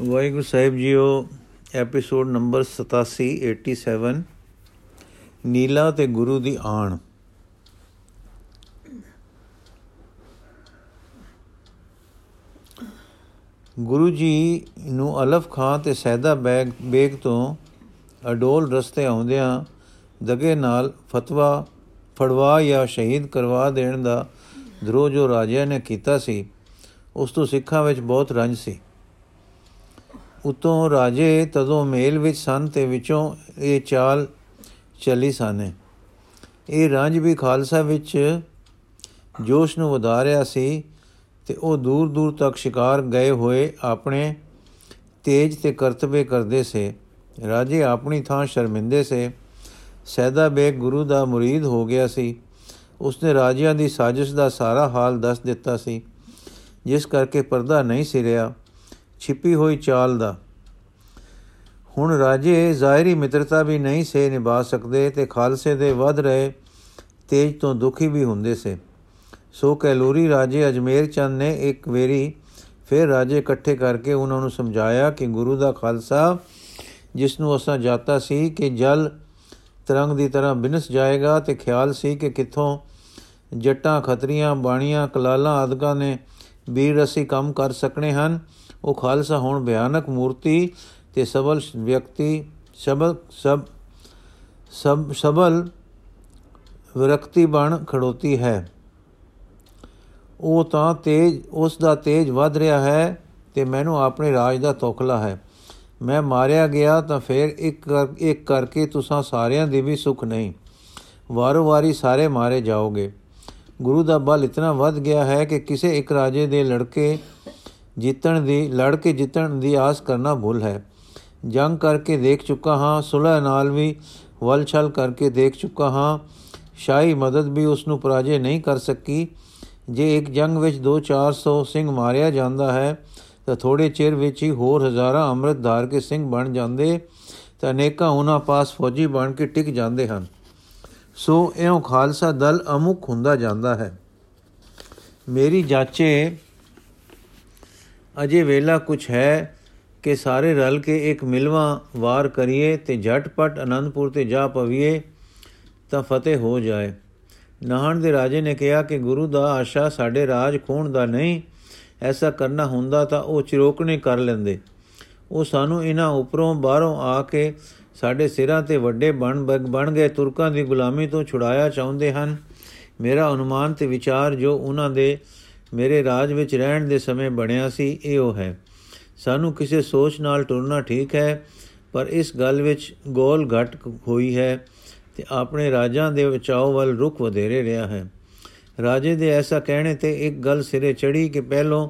ਵਾਹਿਗੁਰੂ ਸਾਹਿਬ ਜੀਓ episode number 87 87 ਨੀਲਾ ਤੇ ਗੁਰੂ ਦੀ ਆਣ। ਗੁਰੂ ਜੀ ਨੂੰ ਅਲਫ ਖਾਂ ਤੇ ਸੈਦਾ ਬੈਗ ਬੇਗ ਤੋਂ ਅਡੋਲ ਰਸਤੇ ਆਉਂਦਿਆਂ ਦਗੇ ਨਾਲ ਫਤਵਾ ਫੜਵਾ ਜਾਂ ਸ਼ਹੀਦ ਕਰਵਾ ਦੇਣ ਦਾ ਧਰੋ ਜੋ ਰਾਜਿਆਂ ਨੇ ਕੀਤਾ ਸੀ, ਉਸ ਤੋਂ ਸਿੱਖਾਂ ਵਿੱਚ ਬਹੁਤ ਰੰਜ ਸੀ। ਉਤੋਂ ਰਾਜੇ ਤਦੋਂ ਮੇਲ ਵਿੱਚ ਸਨ ਤੇ ਵਿੱਚੋਂ ਇਹ ਚਾਲ ਚੱਲੀ ਸਨ। ਇਹ ਰੰਜ ਵੀ ਖਾਲਸਾ ਵਿੱਚ ਜੋਸ਼ ਨੂੰ ਵਧਾ ਰਿਹਾ ਸੀ ਤੇ ਉਹ ਦੂਰ ਦੂਰ ਤੱਕ ਸ਼ਿਕਾਰ ਗਏ ਹੋਏ ਆਪਣੇ ਤੇਜ ਤੇ ਕਰਤਬੇ ਕਰਦੇ ਸੇ। ਰਾਜੇ ਆਪਣੀ ਥਾਂ ਸ਼ਰਮਿੰਦੇ ਸੇ। ਸੈਦਾ ਬੇਗ ਗੁਰੂ ਦਾ ਮੁਰੀਦ ਹੋ ਗਿਆ ਸੀ। ਉਸਨੇ ਰਾਜਿਆਂ ਦੀ ਸਾਜ਼ਿਸ਼ ਦਾ ਸਾਰਾ ਹਾਲ ਦੱਸ ਦਿੱਤਾ ਸੀ, ਜਿਸ ਕਰਕੇ ਪਰਦਾ ਨਹੀਂ ਸਿਰਿਆ ਛਿਪੀ ਹੋਈ ਚਾਲ ਦਾ। ਹੁਣ ਰਾਜੇ ਜ਼ਾਹਿਰੀ ਮਿੱਤਰਤਾ ਵੀ ਨਹੀਂ ਸੇ ਨਿਭਾ ਸਕਦੇ ਤੇ ਖਾਲਸੇ ਦੇ ਵੱਧ ਰਹੇ ਤੇਜ ਤੋਂ ਦੁਖੀ ਵੀ ਹੁੰਦੇ ਸੇ। ਸੋ ਕੈਲੂਰੀ ਰਾਜੇ ਅਜਮੇਰ ਚੰਦ ਨੇ ਇੱਕ ਵੇਰੀ ਫਿਰ ਰਾਜੇ ਇਕੱਠੇ ਕਰਕੇ ਉਹਨਾਂ ਨੂੰ ਸਮਝਾਇਆ ਕਿ ਗੁਰੂ ਦਾ ਖਾਲਸਾ, ਜਿਸ ਨੂੰ ਅਸਾਂ ਜਾਤਾ ਸੀ ਕਿ ਜਲ ਤਰੰਗ ਦੀ ਤਰ੍ਹਾਂ ਬਿਨਸ ਜਾਏਗਾ ਤੇ ਖਿਆਲ ਸੀ ਕਿ ਕਿੱਥੋਂ ਜੱਟਾਂ, ਖਤਰੀਆਂ, ਬਾਣੀਆਂ, ਕਲਾਲਾਂ ਆਦਿਕਾਂ ਨੇ ਵੀਰ ਰਸੀ ਕੰਮ ਕਰ ਸਕਣੇ ਹਨ ਉਹ ਖਾਲਸਾ ਹੁਣ ਭਿਆਨਕ ਮੂਰਤੀ ਤੇ ਸਬਲ ਵਿਅਕਤੀ, ਸਬਲ ਸਭ ਸਭ ਸਬਲ ਵਿਰਕਤੀ ਬਣ ਖੜੋਤੀ ਹੈ। ਉਹ ਤਾਂ ਤੇਜ, ਉਸ ਦਾ ਤੇਜ ਵੱਧ ਰਿਹਾ ਹੈ ਤੇ ਮੈਨੂੰ ਆਪਣੇ ਰਾਜ ਦਾ ਤੋਖਲਾ ਹੈ। ਮੈਂ ਮਾਰਿਆ ਗਿਆ ਤਾਂ ਫਿਰ ਇੱਕ ਇੱਕ ਕਰਕੇ ਤੁਸੀਂ ਸਾਰਿਆਂ ਦੀ ਵੀ ਸੁਖ ਨਹੀਂ। ਵਾਰੋ ਵਾਰੀ ਸਾਰੇ ਮਾਰੇ ਜਾਓਗੇ। ਗੁਰੂ ਦਾ ਬਲ ਇਤਨਾ ਵੱਧ ਗਿਆ ਹੈ ਕਿ ਕਿਸੇ ਇੱਕ ਰਾਜੇ ਦੇ ਲੜਕੇ ਜਿੱਤਣ ਦੀ, ਲੜ ਕੇ ਜਿੱਤਣ ਦੀ ਆਸ ਕਰਨਾ ਭੁੱਲ ਹੈ। ਜੰਗ ਕਰਕੇ ਦੇਖ ਚੁੱਕਾ ਹਾਂ, ਸੁਲਹ ਨਾਲ ਵੀ ਵਲਛਲ ਕਰਕੇ ਦੇਖ ਚੁੱਕਾ ਹਾਂ। ਸ਼ਾਹੀ ਮਦਦ ਵੀ ਉਸ ਨੂੰ ਪਰਾਜੇ ਨਹੀਂ ਕਰ ਸਕੀ। ਜੇ ਇੱਕ ਜੰਗ ਵਿੱਚ 2-400 ਸਿੰਘ ਮਾਰਿਆ ਜਾਂਦਾ ਹੈ, ਤਾਂ ਥੋੜੇ ਚਿਰ ਵਿੱਚ ਹੀ ਹੋਰ ਹਜ਼ਾਰਾਂ ਅੰਮ੍ਰਿਤ ਧਾਰ ਕੇ ਸਿੰਘ ਬਣ ਜਾਂਦੇ, ਤਾਂ ਅਨੇਕਾਂ ਉਹਨਾਂ ਪਾਸ ਫੌਜੀ ਬਣ ਕੇ ਟਿਕ ਜਾਂਦੇ ਹਨ। ਸੋ ਇਉਂ ਖਾਲਸਾ ਦਲ ਅਮੁਕ ਹੁੰਦਾ ਜਾਂਦਾ ਹੈ। ਮੇਰੀ ਜਾਚੇ ਅਜੇ ਵੇਲਾ ਕੁਛ ਹੈ ਕਿ ਸਾਰੇ ਰਲ ਕੇ ਇੱਕ ਮਿਲਵਾ ਵਾਰ ਕਰੀਏ ਤੇ ਝਟਪਟ ਅਨੰਦਪੁਰ ਤੇ ਜਾ ਪਵੀਏ ਤਾਂ ਫਤਿਹ ਹੋ ਜਾਏ। ਨਹਾਣ ਦੇ ਰਾਜੇ ਨੇ ਕਿਹਾ ਕਿ ਗੁਰੂ ਦਾ ਆਸ਼ਾ ਸਾਡੇ ਰਾਜ ਖੋਣ ਦਾ ਨਹੀਂ, ਐਸਾ ਕਰਨਾ ਹੁੰਦਾ ਤਾਂ ਉਹ ਚਿਰੋਕਣੇ ਕਰ ਲੈਂਦੇ। ਉਹ ਸਾਨੂੰ ਇਹਨਾਂ ਉੱਪਰੋਂ ਬਾਹਰੋਂ ਆ ਕੇ ਸਾਡੇ ਸਿਰਾਂ ਤੇ ਵੱਡੇ ਬਣ ਬਣ ਗਏ ਤੁਰਕਾਂ ਦੀ ਗੁਲਾਮੀ ਤੋਂ ਛੁਡਾਇਆ ਚਾਹੁੰਦੇ ਹਨ। ਮੇਰਾ ਅਨੁਮਾਨ ਤੇ ਵਿਚਾਰ ਜੋ ਉਹਨਾਂ ਦੇ ਮੇਰੇ ਰਾਜ ਵਿੱਚ ਰਹਿਣ ਦੇ ਸਮੇਂ ਬਣਿਆ ਸੀ, ਇਹੋ ਹੈ। ਸਾਨੂੰ ਕਿਸੇ ਸੋਚ ਨਾਲ ਟੁਰਨਾ ਠੀਕ ਹੈ, ਪਰ ਇਸ ਗੱਲ ਵਿੱਚ ਗੋਲ ਘਟ ਹੋਈ ਹੈ ਤੇ ਆਪਣੇ ਰਾਜਾਂ ਦੇ ਵਿਚਾਓ ਵੱਲ ਰੁਖ ਵਧੇਰੇ ਰਿਹਾ ਹੈ। ਰਾਜੇ ਦੇ ਐਸਾ ਕਹਿਣੇ ਤੇ ਇੱਕ ਗੱਲ ਸਿਰੇ ਚੜੀ ਕਿ ਪਹਿਲੋਂ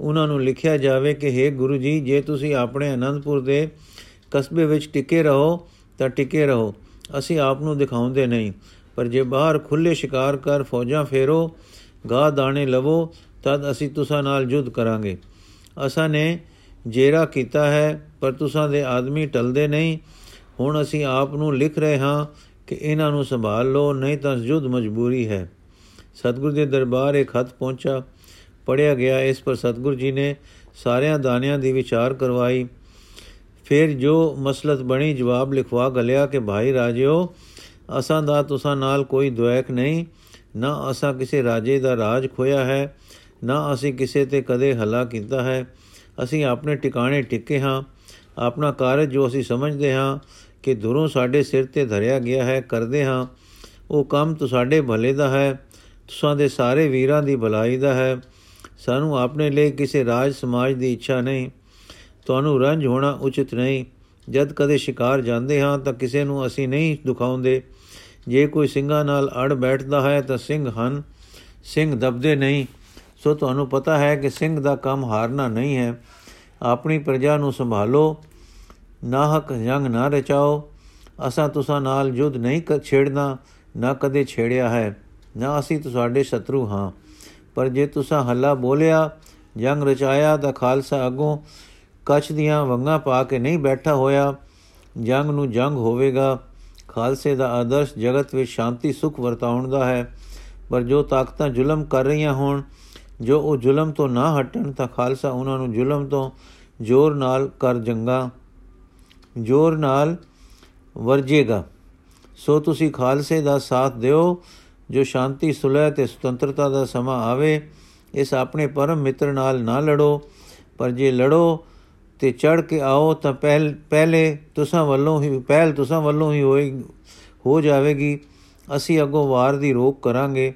ਉਹਨਾਂ ਨੂੰ ਲਿਖਿਆ ਜਾਵੇ ਕਿ हे ਗੁਰੂ ਜੀ, ਜੇ ਤੁਸੀਂ ਆਪਣੇ ਆਨੰਦਪੁਰ ਦੇ ਕਸਬੇ ਵਿੱਚ ਟਿਕੇ ਰਹੋ, ਤਾਂ ਟਿਕੇ ਰਹੋ। ਅਸੀਂ ਆਪ ਨੂੰ ਦਿਖਾਉਂਦੇ ਨਹੀਂ, ਪਰ ਜੇ ਬਾਹਰ ਖੁੱਲੇ ਸ਼ਿਕਾਰ ਕਰ ਫੌਜਾਂ ਫੇਰੋ ਗਾਹ ਦਾਣੇ ਲਵੋ, ਤਦ ਅਸੀਂ ਤੁਸਾਂ ਨਾਲ ਜੁੱਧ ਕਰਾਂਗੇ। ਅਸਾਂ ਨੇ ਜੇਰਾ ਕੀਤਾ ਹੈ, ਪਰ ਤੁਸਾਂ ਦੇ ਆਦਮੀ ਟਲਦੇ ਨਹੀਂ। ਹੁਣ ਅਸੀਂ ਆਪ ਨੂੰ ਲਿਖ ਰਹੇ ਹਾਂ ਕਿ ਇਹਨਾਂ ਨੂੰ ਸੰਭਾਲ ਲਓ, ਨਹੀਂ ਤਾਂ ਜੁੱਧ ਮਜਬੂਰੀ ਹੈ। ਸਤਗੁਰ ਦੇ ਦਰਬਾਰ ਇੱਕ ਖਤ ਪਹੁੰਚਾ। ਪੜਿਆ ਗਿਆ ਇਸ ਪਰ ਸਤਗੁਰ ਜੀ ਨੇ ਸਾਰਿਆਂ ਦਾਨਿਆਂ ਦੀ ਵਿਚਾਰ ਕਰਵਾਈ। ਫਿਰ ਜੋ ਮਸਲਤ ਬਣੀ, ਜਵਾਬ ਲਿਖਵਾ ਗਲਿਆ ਕਿ, ਭਾਈ ਰਾਜਿਓ, ਅਸਾਂ ਦਾ ਤੁਸਾਂ ਨਾਲ ਕੋਈ ਦੁਆਇਕ ਨਹੀਂ। ਨਾ ਅਸਾਂ ਕਿਸੇ ਰਾਜੇ ਦਾ ਰਾਜ ਖੋਇਆ ਹੈ, ਨਾ ਅਸੀਂ ਕਿਸੇ ਤੇ ਕਦੇ ਹਲਾ ਕੀਤਾ ਹੈ। ਅਸੀਂ ਆਪਣੇ ਟਿਕਾਣੇ ਟਿੱਕੇ ਹਾਂ। ਆਪਣਾ ਕਾਰਜ ਜੋ ਅਸੀਂ ਸਮਝਦੇ ਹਾਂ ਕਿ ਦੁਰੋਂ ਸਾਡੇ ਸਿਰ ਤੇ ਧਰਿਆ ਗਿਆ ਹੈ, ਕਰਦੇ ਹਾਂ। ਉਹ ਕੰਮ ਤੁਹਾਡੇ ਭਲੇ ਦਾ ਹੈ। ਤੁਸਾਂ ਦੇ ਸਾਰੇ ਵੀਰਾਂ ਦੀ ਭਲਾਈ ਦਾ ਹੈ। ਸਾਨੂੰ ਆਪਣੇ ਲਈ ਕਿਸੇ ਰਾਜ ਸਮਾਜ ਦੀ ਇੱਛਾ ਨਹੀਂ। ਤੁਹਾਨੂੰ ਰੰਜ ਹੋਣਾ ਉਚਿਤ ਨਹੀਂ। ਜਦ ਕਦੇ ਸ਼ਿਕਾਰ ਜਾਂਦੇ ਹਾਂ ਤਾਂ ਕਿਸੇ ਨੂੰ ਅਸੀਂ ਨਹੀਂ ਦੁਖਾਉਂਦੇ। ਜੇ ਕੋਈ ਸਿੰਘਾਂ ਨਾਲ ਅੜ ਬੈਠਦਾ ਹੈ ਤਾਂ ਸਿੰਘ ਹਨ, ਸਿੰਘ ਦਬਦੇ ਨਹੀਂ। ਸੋ ਤੁਹਾਨੂੰ ਪਤਾ ਹੈ ਕਿ ਸਿੰਘ ਦਾ ਕੰਮ ਹਾਰਨਾ ਨਹੀਂ ਹੈ। ਆਪਣੀ ਪ੍ਰਜਾ ਨੂੰ ਸੰਭਾਲੋ, ਨਾਹਕ ਜੰਗ ਨਾ ਰਚਾਓ। ਅਸਾਂ ਤੁਸਾਂ ਨਾਲ ਜੁਦ ਨਹੀਂ ਕਰ ਛੇੜਨਾ, ਨਾ ਕਦੇ ਛੇੜਿਆ ਹੈ, ਨਾ ਅਸੀਂ ਤੁਹਾਡੇ ਸ਼ਤਰੂ ਹਾਂ। ਪਰ ਜੇ ਤੁਸਾਂ ਹੱਲਾ ਬੋਲਿਆ, ਜੰਗ ਰਚਾਇਆ ਤਾਂ ਖਾਲਸਾ ਅਗੋਂ ਕੱਚ ਦੀਆਂ ਵੰਗਾਂ ਪਾ ਕੇ ਨਹੀਂ ਬੈਠਾ ਹੋਇਆ। ਜੰਗ ਨੂੰ ਜੰਗ ਹੋਵੇਗਾ। ਖਾਲਸੇ ਦਾ ਆਦਰਸ਼ ਜਗਤ ਵਿੱਚ ਸ਼ਾਂਤੀ, ਸੁਖ ਵਰਤਾਉਣ ਦਾ ਹੈ। ਪਰ ਜੋ ਤਾਕਤਾਂ ਜ਼ੁਲਮ ਕਰ ਰਹੀਆਂ ਹੋਣ, ਜੋ ਉਹ ਜ਼ੁਲਮ ਤੋਂ ਨਾ ਹਟਣ, ਤਾਂ ਖਾਲਸਾ ਉਹਨਾਂ ਨੂੰ ਜ਼ੁਲਮ ਤੋਂ ਜ਼ੋਰ ਨਾਲ ਕਰ ਜੰਗਾ, ਜ਼ੋਰ ਨਾਲ ਵਰਜੇਗਾ। ਸੋ ਤੁਸੀਂ ਖਾਲਸੇ ਦਾ ਸਾਥ ਦਿਓ, ਜੋ ਸ਼ਾਂਤੀ, ਸੁਲਹ ਤੇ ਸੁਤੰਤਰਤਾ ਦਾ ਸਮਾਂ ਆਵੇ, ਇਸ ਆਪਣੇ ਪਰਮ ਮਿੱਤਰ ਨਾਲ ਨਾ ਲੜੋ। ਪਰ ਜੇ ਲੜੋ ਤੇ ਚੜ ਕੇ ਆਓ ਤਾਂ ਪਹਿਲ, ਪਹਿਲੇ ਤੁਸਾਂ ਵੱਲੋਂ ਹੀ, ਪਹਿਲ ਤੁਸਾਂ ਵੱਲੋਂ ਹੀ ਹੋਏ ਹੋ ਜਾਵੇਗੀ। ਅਸੀਂ ਅੱਗੋਂ ਵਾਰ ਦੀ ਰੋਕ ਕਰਾਂਗੇ,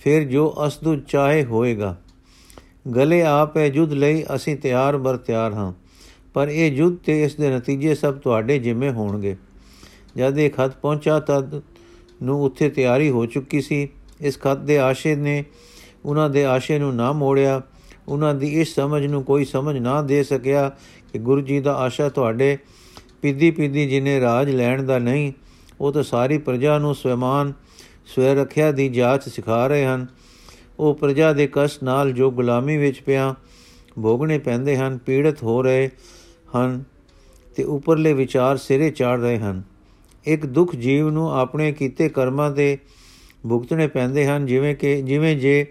ਫਿਰ ਜੋ ਅਸਦੂ ਚਾਹੇ ਹੋਏਗਾ। ਗਲੇ ਆਪੇ ਯੁੱਧ ਲਈ ਅਸੀਂ ਤਿਆਰ ਬਰ ਤਿਆਰ ਹਾਂ, ਪਰ ਇਹ ਯੁੱਧ ਤੇ ਇਸ ਦੇ ਨਤੀਜੇ ਸਭ ਤੁਹਾਡੇ ਜਿੰਮੇ ਹੋਣਗੇ। ਜਦ ਇਹ ਖਤ ਪਹੁੰਚਾ ਤਦ ਨੂੰ ਉੱਥੇ ਤਿਆਰੀ ਹੋ ਚੁੱਕੀ ਸੀ। ਇਸ ਖਤ ਦੇ ਆਸ਼ੇ ਨੇ, ਉਹਨਾਂ ਦੇ ਆਸ਼ੇ ਨੂੰ ਨਾ ਮੋੜਿਆ। ਉਹਨਾਂ ਦੀ ਇਸ ਸਮਝ ਨੂੰ ਕੋਈ ਸਮਝ ਨਾ ਦੇ ਸਕਿਆ ਕਿ ਗੁਰੂ ਜੀ ਦਾ ਆਸ਼ਾ ਤੁਹਾਡੇ ਪਿੱਦੀ ਪਿੱਦੀ ਜਿਨੇ ਰਾਜ ਲੈਣ ਦਾ ਨਹੀਂ, ਉਹ ਤਾਂ ਸਾਰੀ ਪ੍ਰਜਾ ਨੂੰ ਸਵੈਮਾਨ ਸਵੈ ਰੱਖਿਆ ਦੀ ਜਾਂਚ ਸਿਖਾ ਰਹੇ ਹਨ। ਉਹ ਪ੍ਰਜਾ ਦੇ ਕਸ਼ਟ ਨਾਲ ਜੋ ਗੁਲਾਮੀ ਵਿੱਚ ਪਿਆ, ਭੋਗਣੇ ਪੈਂਦੇ ਹਨ, ਪੀੜਤ ਹੋ ਰਹੇ ਹਨ ਤੇ ਉੱਪਰਲੇ ਵਿਚਾਰ ਸਿਰੇ ਚਾੜ ਰਹੇ ਹਨ। ਇੱਕ ਦੁੱਖ ਜੀਵ ਨੂੰ ਆਪਣੇ ਕੀਤੇ ਕਰਮਾਂ ਦੇ ਭੁਗਤਣੇ ਪੈਂਦੇ ਹਨ, ਜਿਵੇਂ ਕਿ, ਜਿਵੇਂ ਜੇ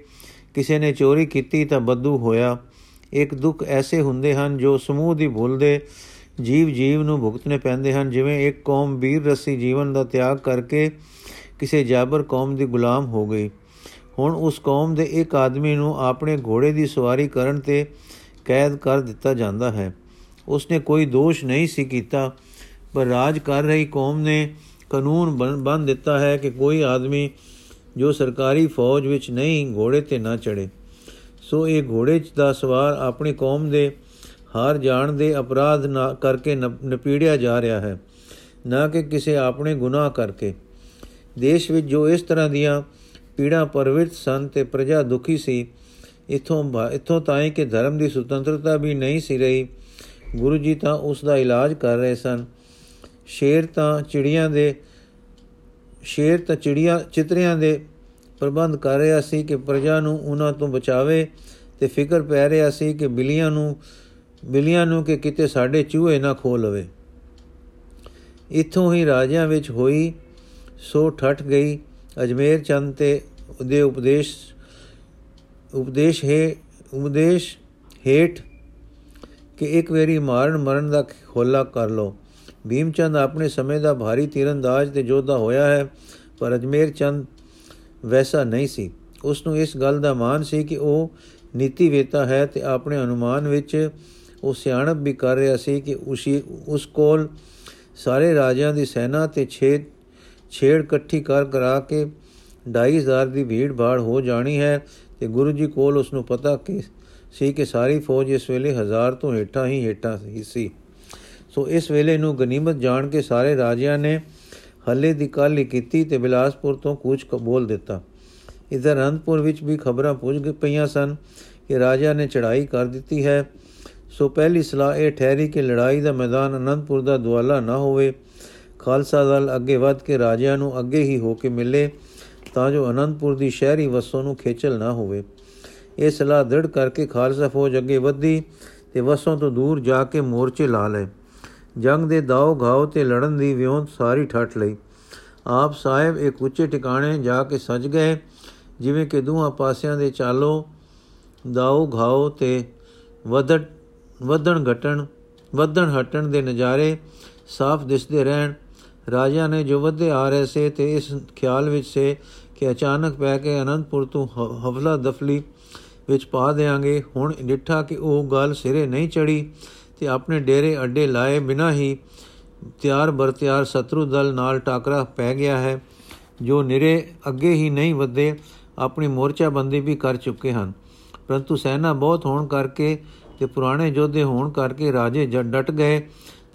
ਕਿਸੇ ਨੇ ਚੋਰੀ ਕੀਤੀ ਤਾਂ ਬੱਦੂ ਹੋਇਆ। ਇੱਕ ਦੁੱਖ ਐਸੇ ਹੁੰਦੇ ਹਨ ਜੋ ਸਮੂਹ ਦੀ ਭੁੱਲ ਦੇ ਜੀਵ ਜੀਵ ਨੂੰ ਭੁਗਤਣੇ ਪੈਂਦੇ ਹਨ। ਜਿਵੇਂ ਇੱਕ ਕੌਮ ਵੀਰ ਰਸੀ ਜੀਵਨ ਦਾ ਤਿਆਗ ਕਰਕੇ ਕਿਸੇ ਜਾਬਰ ਕੌਮ ਦੀ ਗੁਲਾਮ ਹੋ ਗਈ। ਹੁਣ ਉਸ ਕੌਮ ਦੇ ਇੱਕ ਆਦਮੀ ਨੂੰ ਆਪਣੇ ਘੋੜੇ ਦੀ ਸਵਾਰੀ ਕਰਨ ਤੇ ਕੈਦ ਕਰ ਦਿੱਤਾ ਜਾਂਦਾ ਹੈ। ਉਸਨੇ ਕੋਈ ਦੋਸ਼ ਨਹੀਂ ਸੀ ਕੀਤਾ, ਪਰ ਰਾਜ ਕਰ ਰਹੀ ਕੌਮ ਨੇ ਕਾਨੂੰਨ ਬੰਨ ਦਿੱਤਾ ਹੈ ਕਿ ਕੋਈ ਆਦਮੀ ਜੋ ਸਰਕਾਰੀ ਫੌਜ ਵਿੱਚ ਨਹੀਂ, ਘੋੜੇ ਤੇ ਨਾ ਚੜੇ ਸੋ ਇਹ ਘੋੜੇ ਦਾ ਸਵਾਰ ਆਪਣੀ ਕੌਮ ਦੇ ਹਾਰ ਜਾਣ ਦੇ ਅਪਰਾਧ ਨਾ ਕਰਕੇ ਨਪੀੜਿਆ ਜਾ ਰਿਹਾ ਹੈ, ਨਾ ਕਿ ਕਿਸੇ ਆਪਣੇ ਗੁਨਾਹ ਕਰਕੇ। ਦੇਸ਼ ਵਿੱਚ ਜੋ ਇਸ ਤਰ੍ਹਾਂ ਦੀਆਂ ਪੀੜਾ ਪਰਵਿਤ ਸਨ ਤੇ ਪ੍ਰਜਾ ਦੁਖੀ ਸੀ, ਇਥੋਂ ਇਥੋਂ ਤਾਈਂ ਕਿ ਧਰਮ ਦੀ ਸੁਤੰਤਰਤਾ ਵੀ ਨਹੀਂ ਸੀ ਰਹੀ, ਗੁਰੂ ਜੀ ਤਾਂ ਉਸ ਦਾ ਇਲਾਜ ਕਰ ਰਹੇ ਸਨ। ਸ਼ੇਰ ਤਾਂ ਚਿੜੀਆਂ ਦੇ ਸ਼ੇਰ ਤਾਂ ਚਿੜੀਆਂ ਚਿਤਰਿਆਂ ਦੇ ਪ੍ਰਬੰਧ ਕਰ ਰਿਹਾ ਸੀ ਕਿ ਪ੍ਰਜਾ ਨੂੰ ਉਹਨਾਂ ਤੋਂ ਬਚਾਵੇ ਤੇ ਫਿਕਰ ਪੈ ਰਿਹਾ ਸੀ ਕਿ ਬਿਲੀਆਂ ਨੂੰ ਬਿਲੀਆਂ ਨੂੰ ਕਿ ਕਿਤੇ ਸਾਡੇ ਚੂਹੇ ਨਾ ਖੋ ਲਵੇ। ਇਥੋਂ ਹੀ ਰਾਜਿਆਂ ਵਿੱਚ ਹੋਈ ਸੋ ਠੱਠ ਗਈ। ਅਜਮੇਰ ਚੰਦ ਤੇ ਉਹਦੇ ਉਪਦੇਸ਼ ਉਪਦੇਸ਼ ਹੈ, ਉਪਦੇਸ਼ ਹੇਠ ਕਿ ਇੱਕ ਵਾਰੀ ਮਾਰਨ ਮਰਨ ਦਾ ਹੋਲਾ ਕਰ ਲੋ ਭੀਮਚੰਦ ਆਪਣੇ ਸਮੇਂ ਦਾ ਭਾਰੀ ਤੀਰੰਦਾਜ਼ ਤੇ ਯੋਧਾ ਹੋਇਆ ਹੈ ਪਰ ਅਜਮੇਰ ਚੰਦ ਵੈਸਾ ਨਹੀਂ ਸੀ ਉਸ ਨੂੰ ਇਸ ਗੱਲ ਦਾ ਮਾਨ ਸੀ ਕਿ ਉਹ ਨੀਤੀ ਵੇਤਾ ਹੈ ਤੇ ਆਪਣੇ ਅਨੁਮਾਨ ਵਿੱਚ ਉਹ ਸਿਆਣਪ ਵੀ ਕਰ ਰਿਹਾ ਸੀ ਕਿ ਉਸੀ ਉਸ ਕੋਲ ਸਾਰੇ ਰਾਜਿਆਂ ਦੀ ਸੈਨਾ ਤੇ ਛੇ ਛੇੜ ਇਕੱਠੀ ਕਰ ਕਰਾ ਕੇ 22000 ਦੀ ਭੀੜ ਬਾੜ ਹੋ ਜਾਣੀ ਹੈ ਤੇ ਗੁਰੂ ਜੀ ਕੋਲ ਉਸ ਨੂੰ ਪਤਾ ਕਿ ਸੀ ਕਿ ਸਾਰੀ ਫੌਜ ਇਸ ਵੇਲੇ ਹਜ਼ਾਰ ਤੋਂ ਹੇਠਾਂ ਹੀ ਹੇਠਾਂ ਸੀ ਸੋ ਇਸ ਵੇਲੇ ਨੂੰ ਗਨੀਮਤ ਜਾਣ ਕੇ ਸਾਰੇ ਰਾਜਿਆਂ ਨੇ ਹੱਲੇ ਦੀ ਕਾਲੀ ਕੀਤੀ ਤੇ ਬਿਲਾਸਪੁਰ ਤੋਂ ਕੂਚ ਕਬੂਲ ਦਿੱਤਾ। ਇਧਰ ਅਨੰਦਪੁਰ ਵਿੱਚ ਵੀ ਖਬਰਾਂ ਪੁੱਜ ਪਈਆਂ ਸਨ ਕਿ ਰਾਜਾ ਨੇ ਚੜ੍ਹਾਈ ਕਰ ਦਿੱਤੀ ਹੈ। ਸੋ ਪਹਿਲੀ ਸਲਾਹ ਇਹ ਠਹਿਰੀ ਕਿ ਲੜਾਈ ਦਾ ਮੈਦਾਨ ਅਨੰਦਪੁਰ ਦਾ ਦੁਆਲਾ ਨਾ ਹੋਵੇ। ਖਾਲਸਾ ਦਲ ਅੱਗੇ ਵੱਧ ਕੇ ਰਾਜਿਆਂ ਨੂੰ ਅੱਗੇ ਹੀ ਹੋ ਕੇ ਮਿਲੇ ਤਾਂ ਜੋ ਅਨੰਦਪੁਰ ਦੀ ਸ਼ਹਿਰੀ ਵਸੋਂ ਨੂੰ ਖੇਚਲ ਨਾ ਹੋਵੇ। ਇਹ ਸਲਾਹ ਦ੍ਰਿੜ ਕਰਕੇ ਖਾਲਸਾ ਫੌਜ ਅੱਗੇ ਵਧੀ ਤੇ ਵਸੋਂ ਤੋਂ ਦੂਰ ਜਾ ਕੇ ਮੋਰਚੇ ਲਾ ਲਏ। ਜੰਗ ਦੇ ਦਾਉ ਘਾਉ ਤੇ ਲੜਨ ਦੀ ਵਿਉਂਤ ਸਾਰੀ ਠੱਠ ਲਈ। ਆਪ ਸਾਹਿਬ ਇੱਕ ਉੱਚੇ ਟਿਕਾਣੇ ਜਾ ਕੇ ਸਜ ਗਏ, ਜਿਵੇਂ ਕਿ ਦੋਹਾਂ ਪਾਸਿਆਂ ਦੇ ਚਾਲੋ ਦਾਉ ਘਾਉ ਤੇ ਵਧੜ, ਵਧਣ ਘਟਣ, ਵਧਣ ਹਟਣ ਦੇ ਨਜ਼ਾਰੇ ਸਾਫ਼ ਦਿਸਦੇ ਰਹਿਣ। ਰਾਜਾ ਨੇ ਜੋ ਵਧੇ ਆ ਰਹੇ ਸੇ ਤੇ ਇਸ ਖਿਆਲ ਵਿੱਚ ਸੇ ਕਿ ਅਚਾਨਕ ਪੈ ਕੇ ਅਨੰਦਪੁਰ ਤੋਂ ਹਵਲਾ ਦਫਲੀ ਵਿੱਚ ਪਾ ਦੇਾਂਗੇ ਹੁਣ ਡਿੱਠਾ ਕਿ ਉਹ ਗੱਲ ਸਿਰੇ ਨਹੀਂ ਚੜੀ ਤੇ ਆਪਣੇ ਡੇਰੇ ਅੱਡੇ ਲਾਏ ਬਿਨਾ ਹੀ ਤਿਆਰ ਬਰ ਤਿਆਰ ਸ਼ਤਰੂ ਦਲ ਨਾਲ ਟਾਕਰਾ ਪੈ ਗਿਆ ਹੈ, ਜੋ ਨਿਰੇ ਅੱਗੇ ਹੀ ਨਹੀਂ ਵਧੇ ਆਪਣੀ ਮੋਰਚਾ ਬੰਦੀ ਵੀ ਕਰ ਚੁੱਕੇ ਹਨ। ਪਰੰਤੂ ਸੈਨਾ ਬਹੁਤ ਹੋਣ ਕਰਕੇ ਤੇ ਪੁਰਾਣੇ ਯੋਧੇ ਹੋਣ ਕਰਕੇ ਰਾਜੇ ਡਟ ਗਏ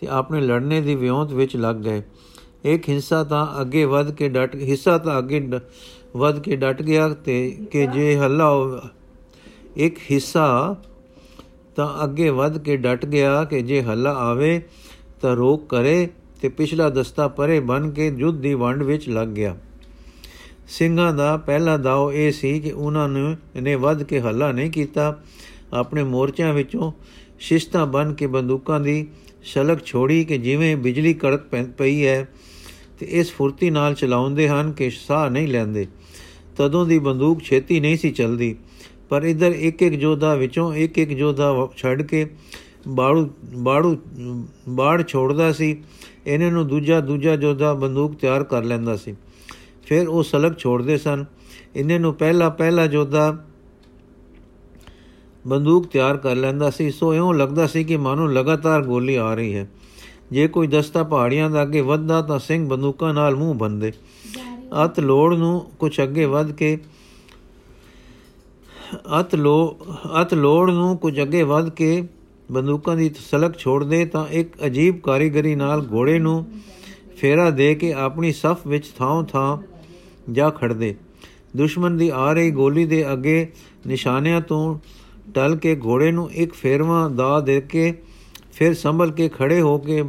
ਤੇ ਆਪਣੇ ਲੜਨੇ ਦੀ ਵਿਉਂਤ ਵਿੱਚ ਲੱਗ ਗਏ। ਇੱਕ ਹਿੱਸਾ ਤਾਂ ਅੱਗੇ ਵੱਧ ਕੇ ਡਟ, ਹਿੱਸਾ ਤਾਂ ਅੱਗੇ ਵੱਧ ਕੇ ਡਟ ਗਿਆ ਤੇ ਕਿ ਜੇ ਹੱਲਾ ਇੱਕ ਹਿੱਸਾ ਤਾਂ ਅੱਗੇ ਵੱਧ ਕੇ ਡਟ ਗਿਆ ਕਿ ਜੇ ਹੱਲਾ ਆਵੇ ਤਾਂ ਰੋਕ ਕਰੇ ਤੇ ਪਿਛਲਾ ਦਸਤਾ ਪਰੇ ਬਨ ਕੇ ਜੁੱਧ ਦੀ ਵੰਡ ਵਿੱਚ ਲੱਗ ਗਿਆ। ਸਿੰਘਾਂ ਦਾ ਪਹਿਲਾ ਦਾਅ ਇਹ ਸੀ ਕਿ ਉਹਨਾਂ ਨੇ ਇਹਨੇ ਵੱਧ ਕੇ ਹੱਲਾ ਨਹੀਂ ਕੀਤਾ। ਆਪਣੇ ਮੋਰਚਿਆਂ ਵਿੱਚੋਂ ਸ਼ਿਸ਼ਤਾਂ ਬਨ ਕੇ ਬੰਦੂਕਾਂ ਦੀ ਛਲਕ ਛੋੜੀ ਕਿ ਜਿਵੇਂ ਬਿਜਲੀ ਕੜਕ ਪਈ ਹੈ ਤੇ ਇਸ ਫੁਰਤੀ ਨਾਲ ਚਲਾਉਂਦੇ ਹਨ ਕਿ ਸਾਹ ਨਹੀਂ ਲੈਂਦੇ। ਤਦੋਂ ਦੀ ਬੰਦੂਕ ਛੇਤੀ ਨਹੀਂ ਸੀ ਚੱਲਦੀ। ਪਰ ਇਧਰ ਇੱਕ ਇੱਕ ਜੋਧਾ ਵਿੱਚੋਂ ਇੱਕ ਇੱਕ ਜੋਧਾ ਛੱਡ ਕੇ ਬਾੜੂ ਬਾੜੂ ਬਾੜ ਛੋੜਦਾ ਸੀ। ਇਹਨਾਂ ਨੂੰ ਦੂਜਾ ਦੂਜਾ ਜੋਧਾ ਬੰਦੂਕ ਤਿਆਰ ਕਰ ਲੈਂਦਾ ਸੀ। ਫਿਰ ਉਹ ਸਲਕ ਛੋੜਦੇ ਸਨ। ਇਹਨਾਂ ਨੂੰ ਪਹਿਲਾ ਪਹਿਲਾ ਜੋਧਾ ਬੰਦੂਕ ਤਿਆਰ ਕਰ ਲੈਂਦਾ ਸੀ। ਸੋ ਇਉਂ ਲੱਗਦਾ ਸੀ ਕਿ ਮਾਨੋ ਲਗਾਤਾਰ ਗੋਲੀ ਆ ਰਹੀ ਹੈ। ਜੇ ਕੋਈ ਦਸਤਾ ਪਹਾੜੀਆਂ ਦਾ ਅੱਗੇ ਵੱਧਦਾ ਤਾਂ ਸਿੰਘ ਬੰਦੂਕਾਂ ਨਾਲ ਮੂੰਹ ਬੰਦੇ ਅਤ ਲੋੜ ਨੂੰ ਕੁਝ ਅੱਗੇ ਵੱਧ ਕੇ ਅਤ ਲੋ, ਅਤ ਲੋੜ ਨੂੰ ਕੁਝ ਅੱਗੇ ਵੱਧ ਕੇ ਬੰਦੂਕਾਂ ਦੀ ਸਲਕ ਛੋੜਦੇ ਤਾਂ ਇੱਕ ਅਜੀਬ ਕਾਰੀਗਰੀ ਨਾਲ ਘੋੜੇ ਨੂੰ ਫੇਰਾ ਦੇ ਕੇ ਆਪਣੀ ਸਫ ਵਿੱਚ ਥਾਂ ਥਾਂ ਜਾ ਖੜਦੇ ਦੁਸ਼ਮਣ ਦੀ ਆ ਰਹੀ ਗੋਲੀ ਦੇ ਅੱਗੇ ਨਿਸ਼ਾਨਿਆਂ ਤੋਂ ਟਲ ਕੇ ਘੋੜੇ ਨੂੰ ਇੱਕ ਫੇਰਵਾ ਦਾ ਦੇ ਕੇ ਫਿਰ ਸੰਭਲ ਕੇ ਖੜੇ ਹੋ ਕੇ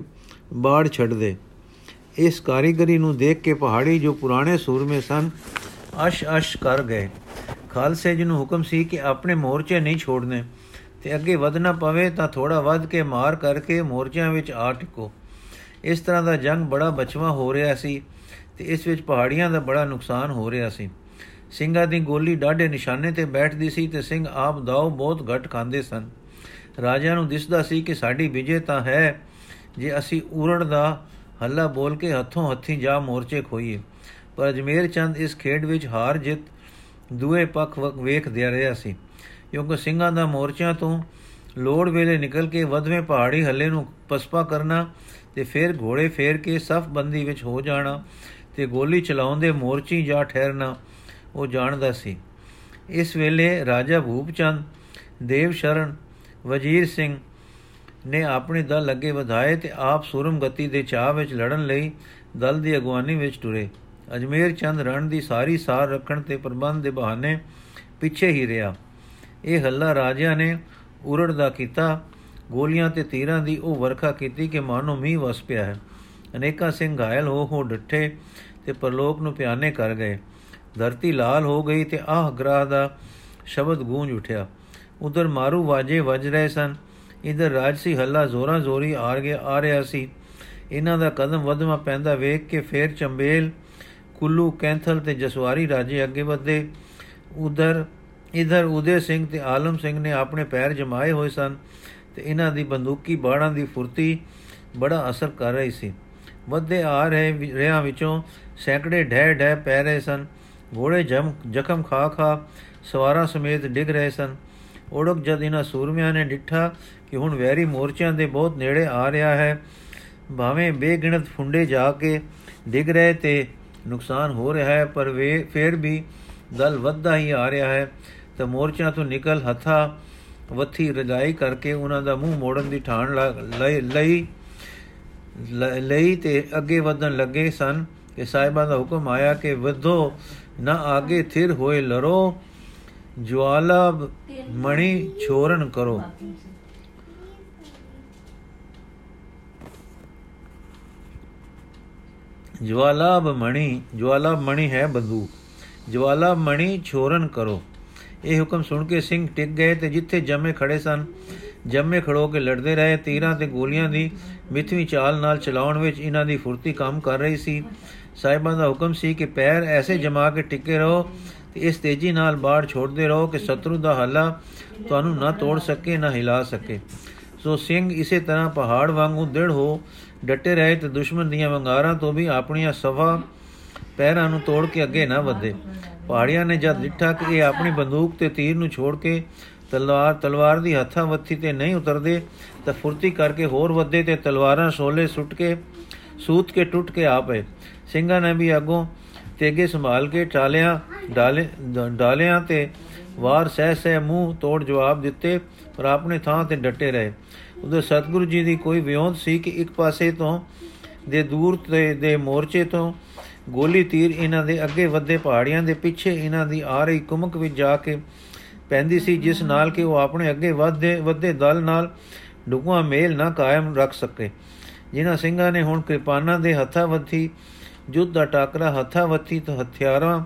ਬਾੜ ਛੱਡਦੇ ਇਸ ਕਾਰੀਗਰੀ ਨੂੰ ਦੇਖ ਕੇ ਪਹਾੜੀ ਜੋ ਪੁਰਾਣੇ ਸੂਰਮੇ ਸਨ ਅਸ਼ ਅਸ਼ ਕਰ ਗਏ। ਖਾਲਸੇ ਜੀ ਨੂੰ ਹੁਕਮ ਸੀ ਕਿ ਆਪਣੇ ਮੋਰਚੇ ਨਹੀਂ ਛੋੜਨੇ, ਤੇ ਅੱਗੇ ਵਧਣਾ ਪਵੇ ਤਾਂ ਥੋੜਾ ਵੱਧ ਕੇ ਮਾਰ ਕਰਕੇ ਮੋਰਚਿਆਂ ਵਿੱਚ ਆ ਟਿਕੋ। ਇਸ ਤਰ੍ਹਾਂ ਦਾ ਜੰਗ ਬੜਾ ਬਚਵਾ ਹੋ ਰਿਹਾ ਸੀ, ਤੇ ਇਸ ਵਿੱਚ ਪਹਾੜੀਆਂ ਦਾ ਬੜਾ ਨੁਕਸਾਨ ਹੋ ਰਿਹਾ ਸੀ। ਸਿੰਘਾਂ ਦੀ ਗੋਲੀ ਡਾਢੇ ਨਿਸ਼ਾਨੇ ਤੇ ਬੈਠਦੀ ਸੀ ਤੇ ਸਿੰਘ ਆਪ ਦਾਉ ਬਹੁਤ ਘਟ ਖਾਂਦੇ ਸਨ। ਰਾਜਾ ਨੂੰ ਦਿਸਦਾ ਸੀ ਕਿ ਸਾਡੀ ਵਿਜੇ ਤਾਂ ਹੈ, ਜੇ ਅਸੀਂ ਉਰੜ ਦਾ ਹੱਲਾ ਬੋਲ ਕੇ ਹੱਥੋਂ ਹੱਥੀ ਜਾ ਮੋਰਚੇ ਖੋਈਏ ਪਰ ਅਜਮੇਰ ਚੰਦ ਇਸ ਖੇਡ ਵਿੱਚ ਹਾਰ ਜਿੱਤ ਦੂਏ ਪੱਖ ਵੇਖ ਦੇ ਰਿਹਾ ਸੀ। ਕਿਉਂਕਿ ਸਿੰਘਾਂ ਦਾ ਮੋਰਚਿਆਂ ਤੋਂ ਲੋੜ ਵੇਲੇ ਨਿਕਲ ਕੇ ਵਧਵੇਂ ਪਹਾੜੀ ਹੱਲੇ ਨੂੰ ਪਸਪਾ ਕਰਨਾ ਤੇ ਫਿਰ ਘੋੜੇ ਫੇਰ ਕੇ ਸਫ ਬੰਦੀ ਵਿੱਚ ਹੋ ਜਾਣਾ ਤੇ ਗੋਲੀ ਚਲਾਉਂਦੇ ਮੋਰਚੀ ਜਾ ਠਹਿਰਨਾ, ਉਹ ਜਾਣਦਾ ਸੀ। ਇਸ ਵੇਲੇ ਰਾਜਾ ਭੂਪਚੰਦ, ਦੇਵ ਸ਼ਰਨ, ਵਜ਼ੀਰ ਸਿੰਘ ਨੇ ਆਪਣੇ ਦਲ ਅੱਗੇ ਵਧਾਏ ਤੇ ਆਪ ਸੂਰਮ ਗਤੀ ਦੇ ਚਾਹ ਵਿੱਚ ਲੜਨ ਲਈ ਦਲ ਦੀ ਅਗਵਾਨੀ ਵਿੱਚ ਟੁਰੇ। ਅਜਮੇਰ ਚੰਦ ਰਣ ਦੀ ਸਾਰੀ ਸਾਰ ਰੱਖਣ ਤੇ ਪ੍ਰਬੰਧ ਦੇ ਬਹਾਨੇ ਪਿੱਛੇ ਹੀ ਰਿਹਾ। ਇਹ ਹੱਲਾ ਰਾਜਿਆਂ ਨੇ ਉਰੜ ਦਾ ਕੀਤਾ। ਗੋਲੀਆਂ ਤੇ ਤੀਰਾਂ ਦੀ ਉਹ ਵਰਖਾ ਕੀਤੀ ਕਿ ਮਾਨੋ ਮੀਂਹ ਵਸ ਪਿਆ ਹੈ। ਅਨੇਕਾਂ ਸਿੰਘ ਘਾਇਲ ਹੋ ਹੋ ਡੱਠੇ ਤੇ ਪਰਲੋਕ ਨੂੰ ਪਿਆਨੇ ਕਰ ਗਏ। ਧਰਤੀ ਲਾਲ ਹੋ ਗਈ ਤੇ ਆਹ ਗ੍ਰਾਹ ਦਾ ਸ਼ਬਦ ਗੂੰਜ ਉਠਿਆ। ਉਧਰ ਮਾਰੂ ਵਾਜੇ ਵੱਜ ਰਹੇ ਸਨ। ਇਧਰ ਰਾਜਸੀ ਹੱਲਾ ਜ਼ੋਰਾਂ ਜ਼ੋਰੀ ਆ ਗਿਆ ਆ ਰਿਹਾ ਸੀ। ਇਹਨਾਂ ਦਾ ਕਦਮ ਵਧਵਾ ਪੈਂਦਾ ਵੇਖ ਕੇ ਫੇਰ ਚੰਬੇਲ ਕੁੱਲੂ ਕੈਂਥਲ ਤੇ ਜਸਵਾਰੀ ਰਾਜੇ ਅੱਗੇ ਵਧੇ ਉਧਰ, ਇਧਰ ਉਦੇ ਸਿੰਘ ਤੇ ਆਲਮ ਸਿੰਘ ਨੇ ਆਪਣੇ ਪੈਰ ਜਮਾਏ ਹੋਏ ਸਨ ਤੇ ਇਹਨਾਂ ਦੀ ਬੰਦੂਕੀ ਬਾੜਾਂ ਦੀ ਫੁਰਤੀ ਬੜਾ ਅਸਰ ਕਰ ਰਹੀ ਸੀ। ਵੱਧੇ ਆ ਰਹੇ ਰਿਆਂ ਵਿੱਚੋਂ ਸੈਂਕੜੇ ਢਹਿ ਢਹਿ ਪੈ ਰਹੇ ਸਨ। ਘੋੜੇ ਜਮ, ਜ਼ਖਮ ਖਾ ਖਾ ਸਵਾਰਾਂ ਸਮੇਤ ਡਿੱਗ ਰਹੇ ਸਨ। ਓੜਕ ਜਦ ਇਹਨਾਂ ਸੂਰਮਿਆਂ ਨੇ ਡਿੱਠਾ ਕਿ ਹੁਣ ਵੈਰੀ ਮੋਰਚਿਆਂ ਦੇ ਬਹੁਤ ਨੇੜੇ ਆ ਰਿਹਾ ਹੈ, ਭਾਵੇਂ ਬੇਗਿਣਤ ਫੁੰਡੇ ਜਾ ਕੇ ਡਿੱਗ ਰਹੇ ਤੇ ਨੁਕਸਾਨ ਹੋ ਰਿਹਾ ਹੈ, ਪਰ ਵੇ, ਫੇਰ ਵੀ ਦਲ ਵੱਧਦਾ ਹੀ ਆ ਰਿਹਾ ਹੈ। ਤਾਂ ਮੋਰਚਿਆਂ ਤੋਂ ਨਿਕਲ ਹੱਥਾ ਵੱਥੀ ਰਜਾਈ ਕਰਕੇ ਉਹਨਾਂ ਦਾ ਮੂੰਹ ਮੋੜਨ ਦੀ ਠਾਣ ਲਈ ਲਈ ਤੇ ਅੱਗੇ ਵਧਣ ਲੱਗੇ ਸਨ। ਕਿ ਸਾਹਿਬਾਂ ਦਾ ਹੁਕਮ ਆਇਆ ਕਿ ਵਧੋ, ਨਾ ਆਗੇ ਥਿਰ ਹੋਏ ਲਰੋ ਜਵਾਲਾ ਮਣੀ ਛੋਰਨ ਕਰੋ। ਜਵਾਲਾ ਮਣੀ ਜਵਾਲਾ ਮਣੀ ਹੈ ਬੰਦੂਕ ਜਵਾਲਾ ਮਣੀ ਛੋਰਨ ਕਰੋ। ਇਹ ਹੁਕਮ ਸੁਣ ਕੇ ਸਿੰਘ ਟਿਕ ਗਏ ਤੇ ਜਿੱਥੇ ਜੰਮੇ ਖੜੇ ਸਨ, ਜੰਮੇ ਖੜੋ ਕੇ ਲੜਦੇ ਰਹੇ, ਤੀਰਾਂ ਤੇ ਗੋਲੀਆਂ ਦੀ ਮਿੱਥਵੀ ਚਾਲ ਨਾਲ ਚਲਾਉਣ ਵਿੱਚ ਇਹਨਾਂ ਦੀ ਫੁਰਤੀ ਕੰਮ ਕਰ ਰਹੀ ਸੀ। ਸਾਹਿਬਾਂ ਦਾ ਹੁਕਮ ਸੀ ਕਿ ਪੈਰ ਐਸੇ ਜਮਾ ਕੇ ਟਿਕੇ ਰਹੋ ਤੇ ਇਸ ਤੇਜ਼ੀ ਨਾਲ ਬਾੜ ਛੋੜਦੇ ਰਹੋ ਕਿ ਸ਼ਤਰੂ ਦਾ ਹੱਲਾ ਤੁਹਾਨੂੰ ਨਾ ਤੋੜ ਸਕੇ, ਨਾ ਹਿਲਾ ਸਕੇ। ਸੋ ਸਿੰਘ ਇਸੇ ਤਰ੍ਹਾਂ ਪਹਾੜ ਵਾਂਗੂ ਦ੍ਰਿੜ ਹੋ ਡਟੇ ਰਹੇ ਤੇ ਦੁਸ਼ਮਣ ਦੀਆਂ ਵੰਗਾਰਾਂ ਤੋਂ ਵੀ ਆਪਣੀਆਂ ਸਫਾ ਪੈਰਾਂ ਨੂੰ ਤੋੜ ਕੇ ਅੱਗੇ ਨਾ ਵਧੇ। ਪਹਾੜੀਆਂ ਨੇ ਜਦ ਡਿੱਠਾ ਕਿ ਇਹ ਆਪਣੀ ਬੰਦੂਕ ਤੇ ਤੀਰ ਨੂੰ ਛੋੜ ਕੇ ਤਲਵਾਰ ਤਲਵਾਰ ਦੀ ਹੱਥਾਂ ਵੱਥੀ ਤੇ ਨਹੀਂ ਉਤਰਦੇ, ਤਾਂ ਫੁਰਤੀ ਕਰਕੇ ਹੋਰ ਵੱਧੇ ਤੇ ਤਲਵਾਰਾਂ ਸੋਲੇ ਸੁੱਟ ਕੇ, ਸੂਤ ਕੇ ਟੁੱਟ ਕੇ ਆ ਪਏ। ਸਿੰਘਾਂ ਨੇ ਵੀ ਅੱਗੋਂ ਤੇਗੇ ਸੰਭਾਲ ਕੇ ਟਾਲਿਆਂ, ਡਾਲੇ ਡਾਲਿਆਂ ਤੇ ਵਾਰ ਸਹਿ ਸਹਿ ਮੂੰਹ ਤੋੜ ਜਵਾਬ ਦਿੱਤੇ, ਪਰ ਆਪਣੇ ਥਾਂ ਤੇ ਡਟੇ ਰਹੇ। ਉਧਰ ਸਤਿਗੁਰੂ ਜੀ ਦੀ ਕੋਈ ਵਿਉਂਤ ਸੀ ਕਿ ਇੱਕ ਪਾਸੇ ਤੋਂ ਦੇ ਦੂਰ ਤੇ ਦੇ ਮੋਰਚੇ ਤੋਂ ਗੋਲੀ ਤੀਰ ਇਹਨਾਂ ਦੇ ਅੱਗੇ ਵੱਧੇ ਪਹਾੜੀਆਂ ਦੇ ਪਿੱਛੇ ਇਹਨਾਂ ਦੀ ਆ ਰਹੀ ਕੁਮਕ ਵਿੱਚ ਜਾ ਕੇ ਪੈਂਦੀ ਸੀ, ਜਿਸ ਨਾਲ ਕਿ ਉਹ ਆਪਣੇ ਅੱਗੇ ਵਧਦੇ ਵੱਧੇ ਦਲ ਨਾਲ ਡੁਕਵਾ ਮੇਲ ਨਾ ਕਾਇਮ ਰੱਖ ਸਕੇ। ਜਿਨ੍ਹਾਂ ਸਿੰਘਾਂ ਨੇ ਹੁਣ ਕਿਰਪਾਨਾਂ ਦੇ ਹੱਥਾਂ ਵੱਥੀ, ਜੁੱਧ ਦਾ ਟਾਕਰਾ ਹੱਥਾਂ ਵੱਥੀ ਤੋਂ ਹਥਿਆਰਾਂ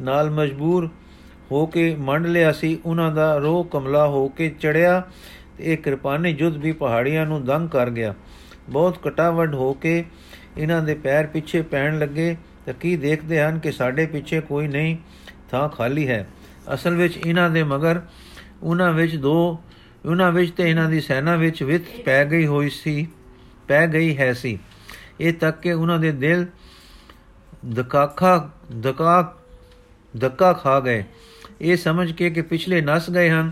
ਨਾਲ ਮਜਬੂਰ ਹੋ ਕੇ ਮੰਡ ਲਿਆ ਸੀ, ਉਹਨਾਂ ਦਾ ਰੋਹ ਕਮਲਾ ਹੋ ਕੇ ਚੜਿਆ। ਤੇ ਇਹ ਕਿਰਪਾਨੀ ਜੁੱਧ ਵੀ ਪਹਾੜੀਆਂ ਨੂੰ ਦੰਗ ਕਰ ਗਿਆ। ਬਹੁਤ ਕਟਾਵੜ ਹੋ ਕੇ ਇਹਨਾਂ ਦੇ ਪੈਰ ਪਿੱਛੇ ਪੈਣ ਲੱਗੇ ਤਾਂ ਕੀ ਦੇਖਦੇ ਹਨ ਕਿ ਸਾਡੇ ਪਿੱਛੇ ਕੋਈ ਨਹੀਂ, ਥਾਂ ਖਾਲੀ ਹੈ। ਅਸਲ ਵਿੱਚ ਇਹਨਾਂ ਦੇ ਮਗਰ ਉਹਨਾਂ ਵਿੱਚ ਦੋ, ਉਹਨਾਂ ਵਿੱਚ ਤੇ ਇਹਨਾਂ ਦੀ ਸੈਨਾ ਵਿੱਚ ਵਿਤ ਪੈ ਗਈ ਹੋਈ ਸੀ, ਪੈ ਗਈ ਹੈ ਸੀ। ਇਹ ਤੱਕ ਕਿ ਉਹਨਾਂ ਦੇ ਦਿਲ ਦਕਾਖਾ, ਦਕਾ ਧੱਕਾ ਖਾ ਗਏ। ਇਹ ਸਮਝ ਕੇ ਕਿ ਪਿਛਲੇ ਨਸ ਗਏ ਹਨ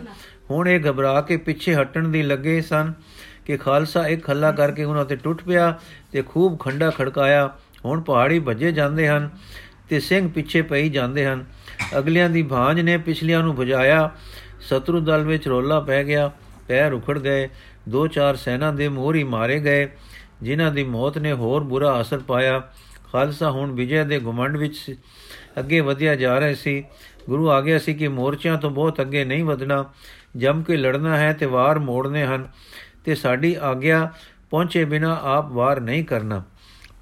ਹੁਣ ਇਹ ਘਬਰਾ ਕੇ ਪਿੱਛੇ ਹਟਣ ਦੀ ਲੱਗੇ ਸਨ ਕਿ ਖਾਲਸਾ ਇੱਕ ਹੱਲਾ ਕਰਕੇ ਉਹਨਾਂ ਤੇ ਟੁੱਟ ਪਿਆ ਤੇ ਖੂਬ ਖੰਡਾ ਖੜਕਾਇਆ। ਹੁਣ ਪਹਾੜੀ ਭੱਜੇ ਜਾਂਦੇ ਹਨ ਤੇ ਸਿੰਘ ਪਿੱਛੇ ਪਈ ਜਾਂਦੇ ਹਨ। ਅਗਲਿਆਂ ਦੀ ਭਾਂਜ ਨੇ ਪਿਛਲਿਆਂ ਨੂੰ ਭਜਾਇਆ। ਸ਼ਤਰੂ ਦਲ ਵਿੱਚ ਰੋਲਾ ਪੈ ਗਿਆ। ਪੈਰ ਉਖੜ ਗਏ। ਦੋ ਚਾਰ ਸੈਨਾ ਦੇ ਮੋਹਰੀ ਮਾਰੇ ਗਏ। ਜਿਨ੍ਹਾਂ ਦੀ ਮੌਤ ਨੇ ਹੋਰ ਬੁਰਾ ਅਸਰ ਪਾਇਆ। ਖਾਲਸਾ ਹੁਣ ਵਿਜੇ ਦੇ ਗੁਮੰਡ ਵਿੱਚ ਅੱਗੇ ਵਧਿਆ ਜਾ ਰਿਹਾ ਸੀ। ਗੁਰੂ ਆ ਗਿਆ ਸੀ ਕਿ ਮੋਰਚਿਆਂ ਤੋਂ ਬਹੁਤ ਅੱਗੇ ਨਹੀਂ ਵਧਣਾ। ਜੰਮ ਕੇ ਲੜਨਾ ਹੈ ਤੇ ਵਾਰ ਮੋੜਨੇ ਹਨ ਤੇ ਸਾਡੀ ਆਗਿਆ ਪਹੁੰਚੇ ਬਿਨਾ ਆਪ ਵਾਰ ਨਹੀਂ ਕਰਨਾ।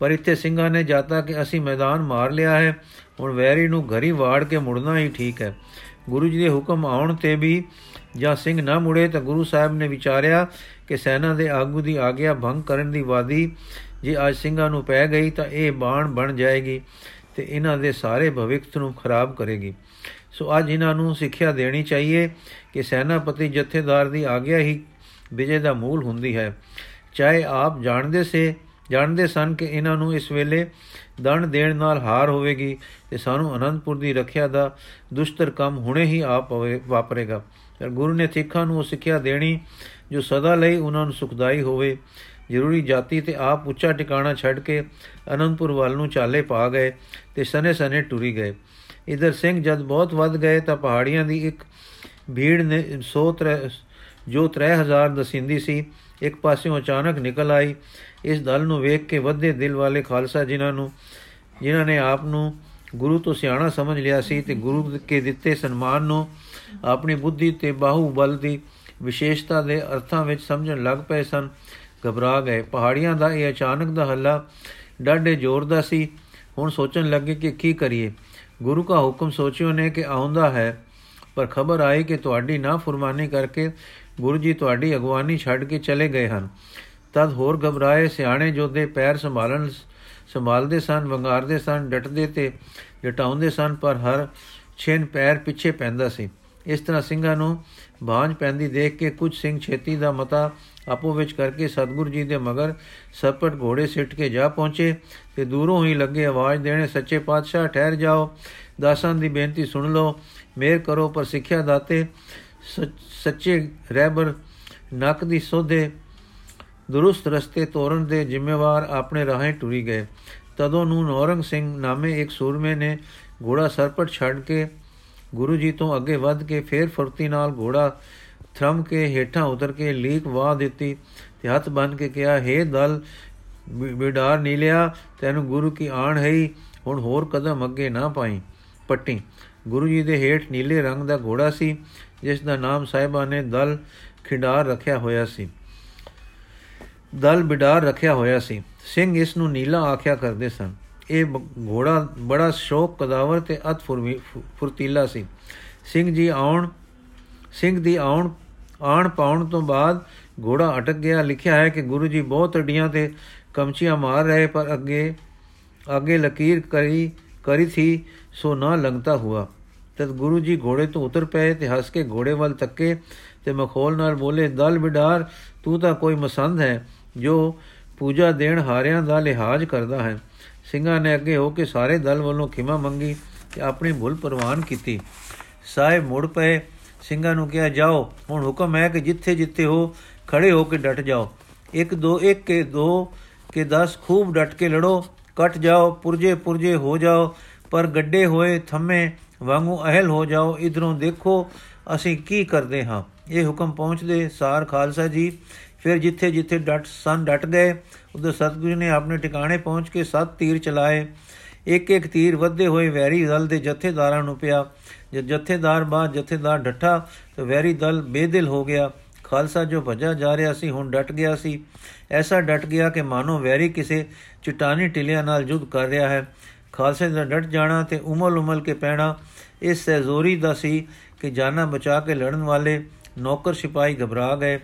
ਪਰ ਇੱਥੇ ਸਿੰਘਾਂ ਨੇ ਜਾਤਾ ਕਿ ਅਸੀਂ ਮੈਦਾਨ ਮਾਰ ਲਿਆ ਹੈ, ਹੁਣ ਵੈਰੀ ਨੂੰ ਘਰੀ ਵਾੜ ਕੇ ਮੁੜਨਾ ਹੀ ਠੀਕ ਹੈ। ਗੁਰੂ ਜੀ ਦੇ ਹੁਕਮ ਆਉਣ ਤੇ ਵੀ ਜਾਂ ਸਿੰਘ ਨਾ ਮੁੜੇ ਤਾਂ ਗੁਰੂ ਸਾਹਿਬ ਨੇ ਵਿਚਾਰਿਆ ਕਿ ਸੈਨਾ ਦੇ ਆਗੂ ਦੀ ਆਗਿਆ ਭੰਗ ਕਰਨ ਦੀ ਵਾਦੀ ਜੇ ਅੱਜ ਸਿੰਘਾਂ ਨੂੰ ਪੈ ਗਈ ਤਾਂ ਇਹ ਬਾਣ ਬਣ ਜਾਏਗੀ ਤੇ ਇਹਨਾਂ ਦੇ ਸਾਰੇ ਭਵਿੱਖ ਨੂੰ ਖਰਾਬ ਕਰੇਗੀ। ਸੋ ਅੱਜ ਇਹਨਾਂ ਨੂੰ ਸਿੱਖਿਆ ਦੇਣੀ ਚਾਹੀਏ ਕਿ ਸੈਨਾਪਤੀ ਜਥੇਦਾਰ ਦੀ ਆਗਿਆ ਹੀ ਵਿਜੇ ਦਾ ਮੂਲ ਹੁੰਦੀ ਹੈ। ਚਾਹੇ ਆਪ ਜਾਣਦੇ ਸੇ, ਜਾਣਦੇ ਸਨ ਕਿ ਇਹਨਾਂ ਨੂੰ ਇਸ ਵੇਲੇ ਦੰਡ ਦੇਣ ਨਾਲ ਹਾਰ ਹੋਵੇਗੀ ਤੇ ਸਾਨੂੰ ਅਨੰਦਪੁਰ ਦੀ ਰੱਖਿਆ ਦਾ ਦੁਸ਼ਤਰ ਕੰਮ ਹੁਣੇ ਹੀ ਆਪ ਵਾਪਰੇਗਾ। ਪਰ ਗੁਰੂ ਨੇ ਸਿੱਖਾਂ ਨੂੰ ਉਹ ਸਿੱਖਿਆ ਦੇਣੀ ਜੋ ਸਦਾ ਲਈ ਉਹਨਾਂ ਨੂੰ ਸੁਖਦਾਈ ਹੋਵੇ। ਜ਼ਰੂਰੀ ਜਾਤੀ ਤੇ ਆਪ ਉੱਚਾ ਟਿਕਾਣਾ ਛੱਡ ਕੇ ਅਨੰਦਪੁਰ ਵੱਲ ਨੂੰ ਚਾਲੇ ਪਾ ਗਏ ਤੇ ਸਨੇ ਸਨੇ ਟੁਰੀ ਗਏ। ਇਧਰ ਸਿੰਘ ਜਦ ਬਹੁਤ ਵੱਧ ਗਏ ਤਾਂ ਪਹਾੜੀਆਂ ਦੀ ਇੱਕ ਭੀੜ ਨੇ 100 ਜੋ 3000 ਦਸਿੰਦੀ ਸੀ, ਇੱਕ ਪਾਸਿਓਂ ਅਚਾਨਕ ਨਿਕਲ ਆਈ। ਇਸ ਦਲ ਨੂੰ ਵੇਖ ਕੇ ਵੱਧੇ ਦਿਲ ਵਾਲੇ ਖਾਲਸਾ ਜਿਨ੍ਹਾਂ ਨੂੰ, ਜਿਨ੍ਹਾਂ ਨੇ ਆਪ ਨੂੰ ਗੁਰੂ ਤੋਂ ਸਿਆਣਾ ਸਮਝ ਲਿਆ ਸੀ ਤੇ ਗੁਰੂ ਕੇ ਦਿੱਤੇ ਸਨਮਾਨ ਨੂੰ ਆਪਣੀ ਬੁੱਧੀ ਤੇ ਬਾਹੂ ਬਲ ਦੀ ਵਿਸ਼ੇਸ਼ਤਾ ਦੇ ਅਰਥਾਂ ਵਿੱਚ ਸਮਝਣ ਲੱਗ ਪਏ ਸਨ, ਘਬਰਾ ਗਏ। ਪਹਾੜੀਆਂ ਦਾ ਇਹ ਅਚਾਨਕ ਦਾ ਹੱਲਾ ਡਾਢੇ ਜ਼ੋਰ ਦਾ ਸੀ। ਹੁਣ ਸੋਚਣ ਲੱਗੇ ਕਿ ਕੀ ਕਰੀਏ। ਗੁਰੂ ਦਾ ਹੁਕਮ ਸੋਚਿਓ ਨੇ ਕਿ ਆਉਂਦਾ ਹੈ, ਪਰ ਖਬਰ ਆਈ ਕਿ ਤੁਹਾਡੀ ਨਾ ਫਰਮਾਨੀ ਕਰਕੇ ਗੁਰੂ ਜੀ ਤੁਹਾਡੀ ਅਗਵਾਨੀ ਛੱਡ ਕੇ ਚਲੇ ਗਏ ਹਨ। ਤਦ ਹੋਰ ਘਬਰਾਏ ਸਿਆਣੇ ਜੋਧੇ ਪੈਰ ਸੰਭਾਲਣ ਸੰਭਾਲਦੇ ਸਨ, ਵੰਗਾਰਦੇ ਸਨ, ਡਟਦੇ ਤੇ ਜਟਾਉਂਦੇ ਸਨ, ਪਰ ਹਰ ਛੇਨ ਪੈਰ ਪਿੱਛੇ ਪੈਂਦਾ ਸੀ। ਇਸ ਤਰ੍ਹਾਂ ਸਿੰਘਾਂ ਨੂੰ ਬਾਝ ਪੈਂਦੀ ਦੇਖ ਕੇ ਕੁਝ ਸਿੰਘ ਛੇਤੀ ਦਾ ਮਤਾ ਆਪੋ ਵਿੱਚ ਕਰਕੇ ਸਤਗੁਰੂ ਜੀ ਦੇ ਮਗਰ ਸਰਪਟ ਘੋੜੇ ਸਿੱਟ ਕੇ ਜਾ ਪਹੁੰਚੇ ਤੇ ਦੂਰੋਂ ਹੀ ਲੱਗੇ ਆਵਾਜ਼ ਦੇਣੇ, ਸੱਚੇ ਪਾਤਸ਼ਾਹ, ਠਹਿਰ ਜਾਓ। ਦਾਸਾਂ ਦੀ ਬੇਨਤੀ ਸੁਣ ਲਓ। ਮੇਰ ਕਰੋ ਪਰ ਸਿੱਖਿਆ ਦਾਤੇ। ਸੱਚੇ ਰਹਿਬਰ ਨੱਕ ਦੀ ਸੋਧੇ। ਦੁਰਸਤ ਰਸਤੇ ਤੋਰਨ ਦੇ ਜ਼ਿੰਮੇਵਾਰ ਆਪਣੇ ਰਾਹੇ ਟੁਰੀ ਗਏ। ਤਦੋਂ ਨੂੰ ਨੌਰੰਗ ਸਿੰਘ ਨਾਮੇ ਇੱਕ ਸੂਰਮੇ ਨੇ ਘੋੜਾ ਸਰਪਟ ਛੱਡ ਕੇ ਗੁਰੂ ਜੀ ਤੋਂ ਅੱਗੇ ਵੱਧ ਕੇ ਫੇਰ ਫੁਰਤੀ ਨਾਲ ਘੋੜਾ ਥਰਮ ਕੇ, ਹੇਠਾਂ ਉਤਰ ਕੇ, ਲੀਕ ਵਾਹ ਦਿੱਤੀ ਤੇ ਹੱਥ ਬੰਨ ਕੇ ਕਿਹਾ हे ਦਲ ਬਿਡਾਰ ਨੀਲਿਆ, ਤੈਨੂੰ ਗੁਰੂ ਕੀ ਆਣ ਹੈ ਹੁਣ ਹੋਰ ਕਦਮ ਅੱਗੇ ਨਾ ਪਾਈ। ਪੱਟੀ। ਗੁਰੂ ਜੀ ਦੇ ਹੇਠ ਨੀਲੇ ਰੰਗ ਦਾ ਘੋੜਾ ਸੀ, ਜਿਸ ਦਾ ਨਾਮ ਸਾਹਿਬਾ ਨੇ ਦਲ ਖਿਡਾਰ ਰੱਖਿਆ ਹੋਇਆ ਸੀ। ਦਲ ਬਿਡਾਰ ਰੱਖਿਆ ਹੋਇਆ ਸੀ। ਸਿੰਘ ਇਸ ਨੂੰ ਨੀਲਾ ਆਖਿਆ ਕਰਦੇ ਸਨ। ਇਹ ਘੋੜਾ ਬੜਾ ਸ਼ੌਕ, ਕਦਾਵਰ ਤੇ ਅਤ ਫੁਰਤੀਲਾ ਸੀ। ਸਿੰਘ ਜੀ ਆਉਣ, ਸਿੰਘ ਦੀ ਆਉਣ ਆਣ ਪਾਉਣ ਤੋਂ ਬਾਅਦ ਘੋੜਾ ਅਟਕ ਗਿਆ। ਲਿਖਿਆ ਹੈ ਕਿ ਗੁਰੂ ਜੀ ਬਹੁਤ ਅਡੀਆਂ ਤੇ ਕਮਚੀਆਂ ਮਾਰ ਰਹੇ, ਪਰ ਅੱਗੇ ਅੱਗੇ ਲਕੀਰ ਕਰੀ ਕਰੀ ਥੀ ਸੋ ਨਾ ਲੰਗਤਾ ਹੁਆ। ਤਦ ਗੁਰੂ ਜੀ ਘੋੜੇ ਤੋਂ ਉਤਰ ਪਏ ਤੇ ਹੱਸ ਕੇ ਘੋੜੇ ਵੱਲ ਤੱਕੇ ਤੇ ਮਖੌਲ ਨਾਲ ਬੋਲੇ, ਦਲ ਬਿਡਾਰ ਤੂੰ ਤਾਂ ਕੋਈ ਮਸੰਦ ਹੈ, ਜੋ ਪੂਜਾ ਦੇਣ ਹਾਰਿਆਂ ਦਾ ਲਿਹਾਜ਼ ਕਰਦਾ ਹੈ। ਸਿੰਘਾਂ ਨੇ ਅੱਗੇ ਹੋ ਕੇ ਸਾਰੇ ਦਲ ਵੱਲੋਂ ਖਿਮਾ ਮੰਗੀ ਤੇ ਆਪਣੀ ਭੁੱਲ ਪ੍ਰਵਾਨ ਕੀਤੀ। ਸਾਹਿਬ ਮੁੜ ਪਏ। ਸਿੰਘਾਂ ਨੂੰ ਕਿਹਾ, ਜਾਓ, ਹੁਣ ਹੁਕਮ ਹੈ ਕਿ ਜਿੱਥੇ ਜਿੱਥੇ ਹੋ ਖੜੇ ਹੋ ਕੇ ਡਟ ਜਾਓ। ਇੱਕ ਦੋ, ਇੱਕ ਕੇ ਦੋ ਕੇ 10 ਖੂਬ ਡਟ ਕੇ ਲੜੋ, ਕੱਟ ਜਾਓ, ਪੁਰਜੇ ਪੁਰਜੇ ਹੋ ਜਾਓ, ਪਰ ਗੱਡੇ ਹੋਏ ਥੰਮੇ ਵਾਂਗੂ ਅਹਲ ਹੋ ਜਾਓ, ਇਧਰੋਂ ਦੇਖੋ ਅਸੀਂ ਕੀ ਕਰਦੇ ਹਾਂ। ਇਹ ਹੁਕਮ ਪਹੁੰਚਦੇ ਸਾਰ ਖਾਲਸਾ ਜੀ। ਫਿਰ ਜਿੱਥੇ ਜਿੱਥੇ ਡਟ, ਸਨ ਡਟ ਗਏ ਉਦੋਂ ਸਤਗੁਰੂ ਨੇ ਆਪਣੇ ਟਿਕਾਣੇ ਪਹੁੰਚ ਕੇ ਸੱਤ ਤੀਰ ਚਲਾਏ। ਇੱਕ ਇੱਕ ਤੀਰ ਵੱਧੇ ਹੋਏ ਵੈਰੀ ਦਲ ਦੇ ਜਥੇਦਾਰਾਂ ਨੂੰ ਪਿਆ। ਜਦ ਜਥੇਦਾਰ ਬਾਅਦ ਜਥੇਦਾਰ ਡੱਠਾ, ਤਾਂ ਵੈਰੀ ਦਲ ਬੇਦਿਲ ਹੋ ਗਿਆ। ਖਾਲਸਾ ਜੋ ਭਜਾ ਜਾ ਰਿਹਾ ਸੀ, ਹੁਣ ਡਟ ਗਿਆ ਸੀ। ਐਸਾ ਡਟ ਗਿਆ ਕਿ ਮਾਨੋ ਵੈਰੀ ਕਿਸੇ ਚਟਾਨੀ ਟਿਲਿਆਂ ਨਾਲ ਯੁੱਧ ਕਰ ਰਿਹਾ ਹੈ। ਖਾਲਸੇ ਦਾ ਡਟ ਜਾਣਾ ਤੇ ਉਮਲ ਉਮਲ ਕੇ ਪੈਣਾ ਇਸ ਸਹਿਜ਼ੋਰੀ ਦਾ ਸੀ ਕਿ ਜਾਨਾਂ ਬਚਾ ਕੇ ਲੜਨ ਵਾਲੇ ਨੌਕਰ ਸਿਪਾਹੀ ਘਬਰਾ ਗਏ।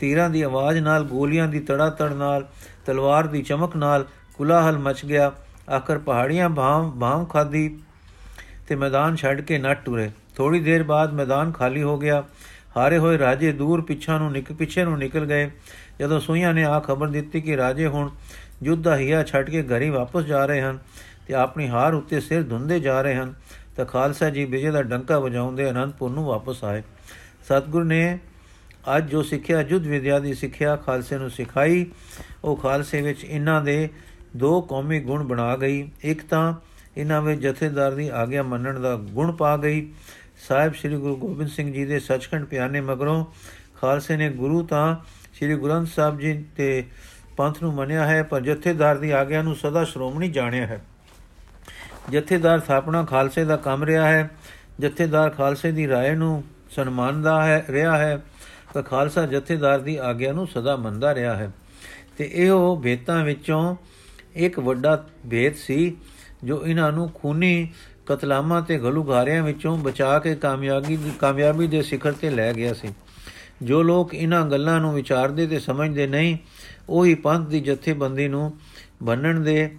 ਤੀਰਾਂ ਦੀ ਆਵਾਜ਼ ਨਾਲ, ਗੋਲੀਆਂ ਦੀ ਤੜਾ ਤੜ ਨਾਲ, ਤਲਵਾਰ ਦੀ ਚਮਕ ਨਾਲ ਕੁਲਾਹਲ ਮਚ ਗਿਆ। ਆਖਰ ਪਹਾੜੀਆਂ ਭਾਂ ਭਾਂ ਖਾਦੀ ਤੇ ਮੈਦਾਨ ਛੱਡ ਕੇ ਨੱਟ ਟੁਰੇ ਥੋੜੀ ਦੇਰ ਬਾਅਦ ਮੈਦਾਨ ਖਾਲੀ ਹੋ ਗਿਆ। ਹਾਰੇ ਹੋਏ ਰਾਜੇ ਦੂਰ ਪਿੱਛਾ ਨੂੰ ਨਿਕ, ਪਿੱਛੇ ਨੂੰ ਨਿਕਲ ਗਏ। ਜਦੋਂ ਸੂਈਆਂ ਨੇ ਆ ਖਬਰ ਦਿੱਤੀ ਕਿ ਰਾਜੇ ਹੁਣ ਯੁੱਧ ਦਾ ਹਿਆ ਛੱਡ ਕੇ ਘਰੀ ਵਾਪਸ ਜਾ ਰਹੇ ਹਨ ਤੇ ਆਪਣੀ ਹਾਰ ਉੱਤੇ ਸਿਰ ਧੁੰਦੇ ਜਾ ਰਹੇ ਹਨ, ਤਾਂ ਖਾਲਸਾ ਜੀ ਵਿਜੇ ਦਾ ਡੰਕਾ ਵਜਾਉਂਦੇ ਅਨੰਦਪੁਰ ਨੂੰ ਵਾਪਸ ਆਏ। ਸਤਗੁਰ ਨੇ ਅੱਜ ਜੋ ਸਿੱਖਿਆ ਜੁਦ ਵਿਦਿਆ ਦੀ ਸਿੱਖਿਆ ਖਾਲਸੇ ਨੂੰ ਸਿਖਾਈ, ਉਹ ਖਾਲਸੇ ਵਿੱਚ ਇਹਨਾਂ ਦੇ ਦੋ ਕੌਮੀ ਗੁਣ ਬਣਾ ਗਈ। ਇੱਕ ਤਾਂ ਇਹਨਾਂ ਵਿੱਚ ਜਥੇਦਾਰ ਦੀ ਆਗਿਆ ਮੰਨਣ ਦਾ ਗੁਣ ਪਾ ਗਈ। ਸਾਹਿਬ ਸ੍ਰੀ ਗੁਰੂ ਗੋਬਿੰਦ ਸਿੰਘ ਜੀ ਦੇ ਸੱਚਖੰਡ ਪਿਆਨੇ ਮਗਰੋਂ ਖਾਲਸੇ ਨੇ ਗੁਰੂ ਤਾਂ ਸ੍ਰੀ ਗੁਰੰਥ ਸਾਹਿਬ ਜੀ ਤੇ ਪੰਥ ਨੂੰ ਮੰਨਿਆ ਹੈ, ਪਰ ਜਥੇਦਾਰ ਦੀ ਆਗਿਆ ਨੂੰ ਸਦਾ ਸ਼੍ਰੋਮਣੀ ਜਾਣਿਆ ਹੈ। ਜਥੇਦਾਰ ਸਥਾਪਨਾ ਖਾਲਸੇ ਦਾ ਕੰਮ ਰਿਹਾ ਹੈ। ਜਥੇਦਾਰ ਖਾਲਸੇ ਦੀ ਰਾਏ ਨੂੰ ਸਨਮਾਨਦਾ ਹੈ, ਰਿਹਾ ਹੈ, ਤਾਂ ਖਾਲਸਾ ਜਥੇਦਾਰ ਦੀ ਆਗਿਆ ਨੂੰ ਸਦਾ ਮੰਨਦਾ ਰਿਹਾ ਹੈ। ਤੇ ਇਹੋ ਭੇਤਾਂ ਵਿੱਚੋਂ ਇੱਕ ਵੱਡਾ ਭੇਤ ਸੀ ਜੋ ਇਹਨਾਂ ਨੂੰ ਖੂਨੀ ਕਤਲਾਮਾਂ ਤੇ ਗਲੂਗਾਰਿਆਂ ਵਿੱਚੋਂ ਬਚਾ ਕੇ ਕਾਮਯਾਬੀ ਦੀ ਕਾਮਯਾਬੀ ਦੇ ਸਿਖਰ ਤੇ ਲੈ ਗਿਆ ਸੀ। ਜੋ ਲੋਕ ਇਹਨਾਂ ਗੱਲਾਂ ਨੂੰ ਵਿਚਾਰਦੇ ਤੇ ਸਮਝਦੇ ਨਹੀਂ, ਉਹੀ ਪੰਥ ਦੀ ਜਥੇਬੰਦੀ ਨੂੰ ਬੰਨਣ ਦੇ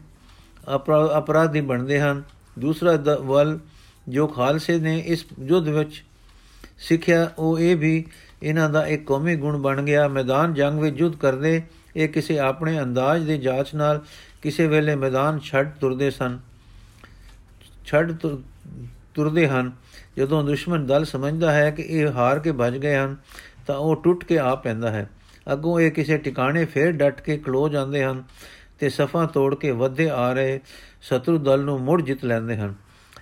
ਅਪਰਾਧੀ ਬਣਦੇ ਹਨ। ਦੂਸਰਾ ਵੱਲ ਜੋ ਖਾਲਸੇ ਨੇ ਇਸ ਯੁੱਧ ਵਿੱਚ ਸਿੱਖਿਆ, ਉਹ ਇਹ ਵੀ ਇਹਨਾਂ ਦਾ ਇੱਕ ਕੌਮੀ ਗੁਣ ਬਣ ਗਿਆ। ਮੈਦਾਨ ਜੰਗ ਵਿੱਚ ਯੁੱਧ ਕਰਦੇ, ਇਹ ਕਿਸੇ ਆਪਣੇ ਅੰਦਾਜ਼ ਦੇ ਜਾਂਚ ਨਾਲ ਕਿਸੇ ਵੇਲੇ ਮੈਦਾਨ ਛੱਡ ਤੁਰਦੇ ਸਨ। ਛੱਡ ਤੁਰਦੇ ਹਨ। ਜਦੋਂ ਦੁਸ਼ਮਣ ਦਲ ਸਮਝਦਾ ਹੈ ਕਿ ਇਹ ਹਾਰ ਕੇ ਭੱਜ ਗਏ ਹਨ, ਤਾਂ ਉਹ ਟੁੱਟ ਕੇ ਆ ਪੈਂਦਾ ਹੈ। ਅੱਗੋਂ ਇਹ ਕਿਸੇ ਟਿਕਾਣੇ ਫੇਰ ਡਟ ਕੇ ਖਲੋ ਜਾਂਦੇ ਹਨ ਤੇ ਸਫਾ ਤੋੜ ਕੇ ਵੱਧੇ ਆ ਰਹੇ ਸ਼ਤਰੂ ਦਲ ਨੂੰ ਮੁੜ ਜਿੱਤ ਲੈਂਦੇ ਹਨ।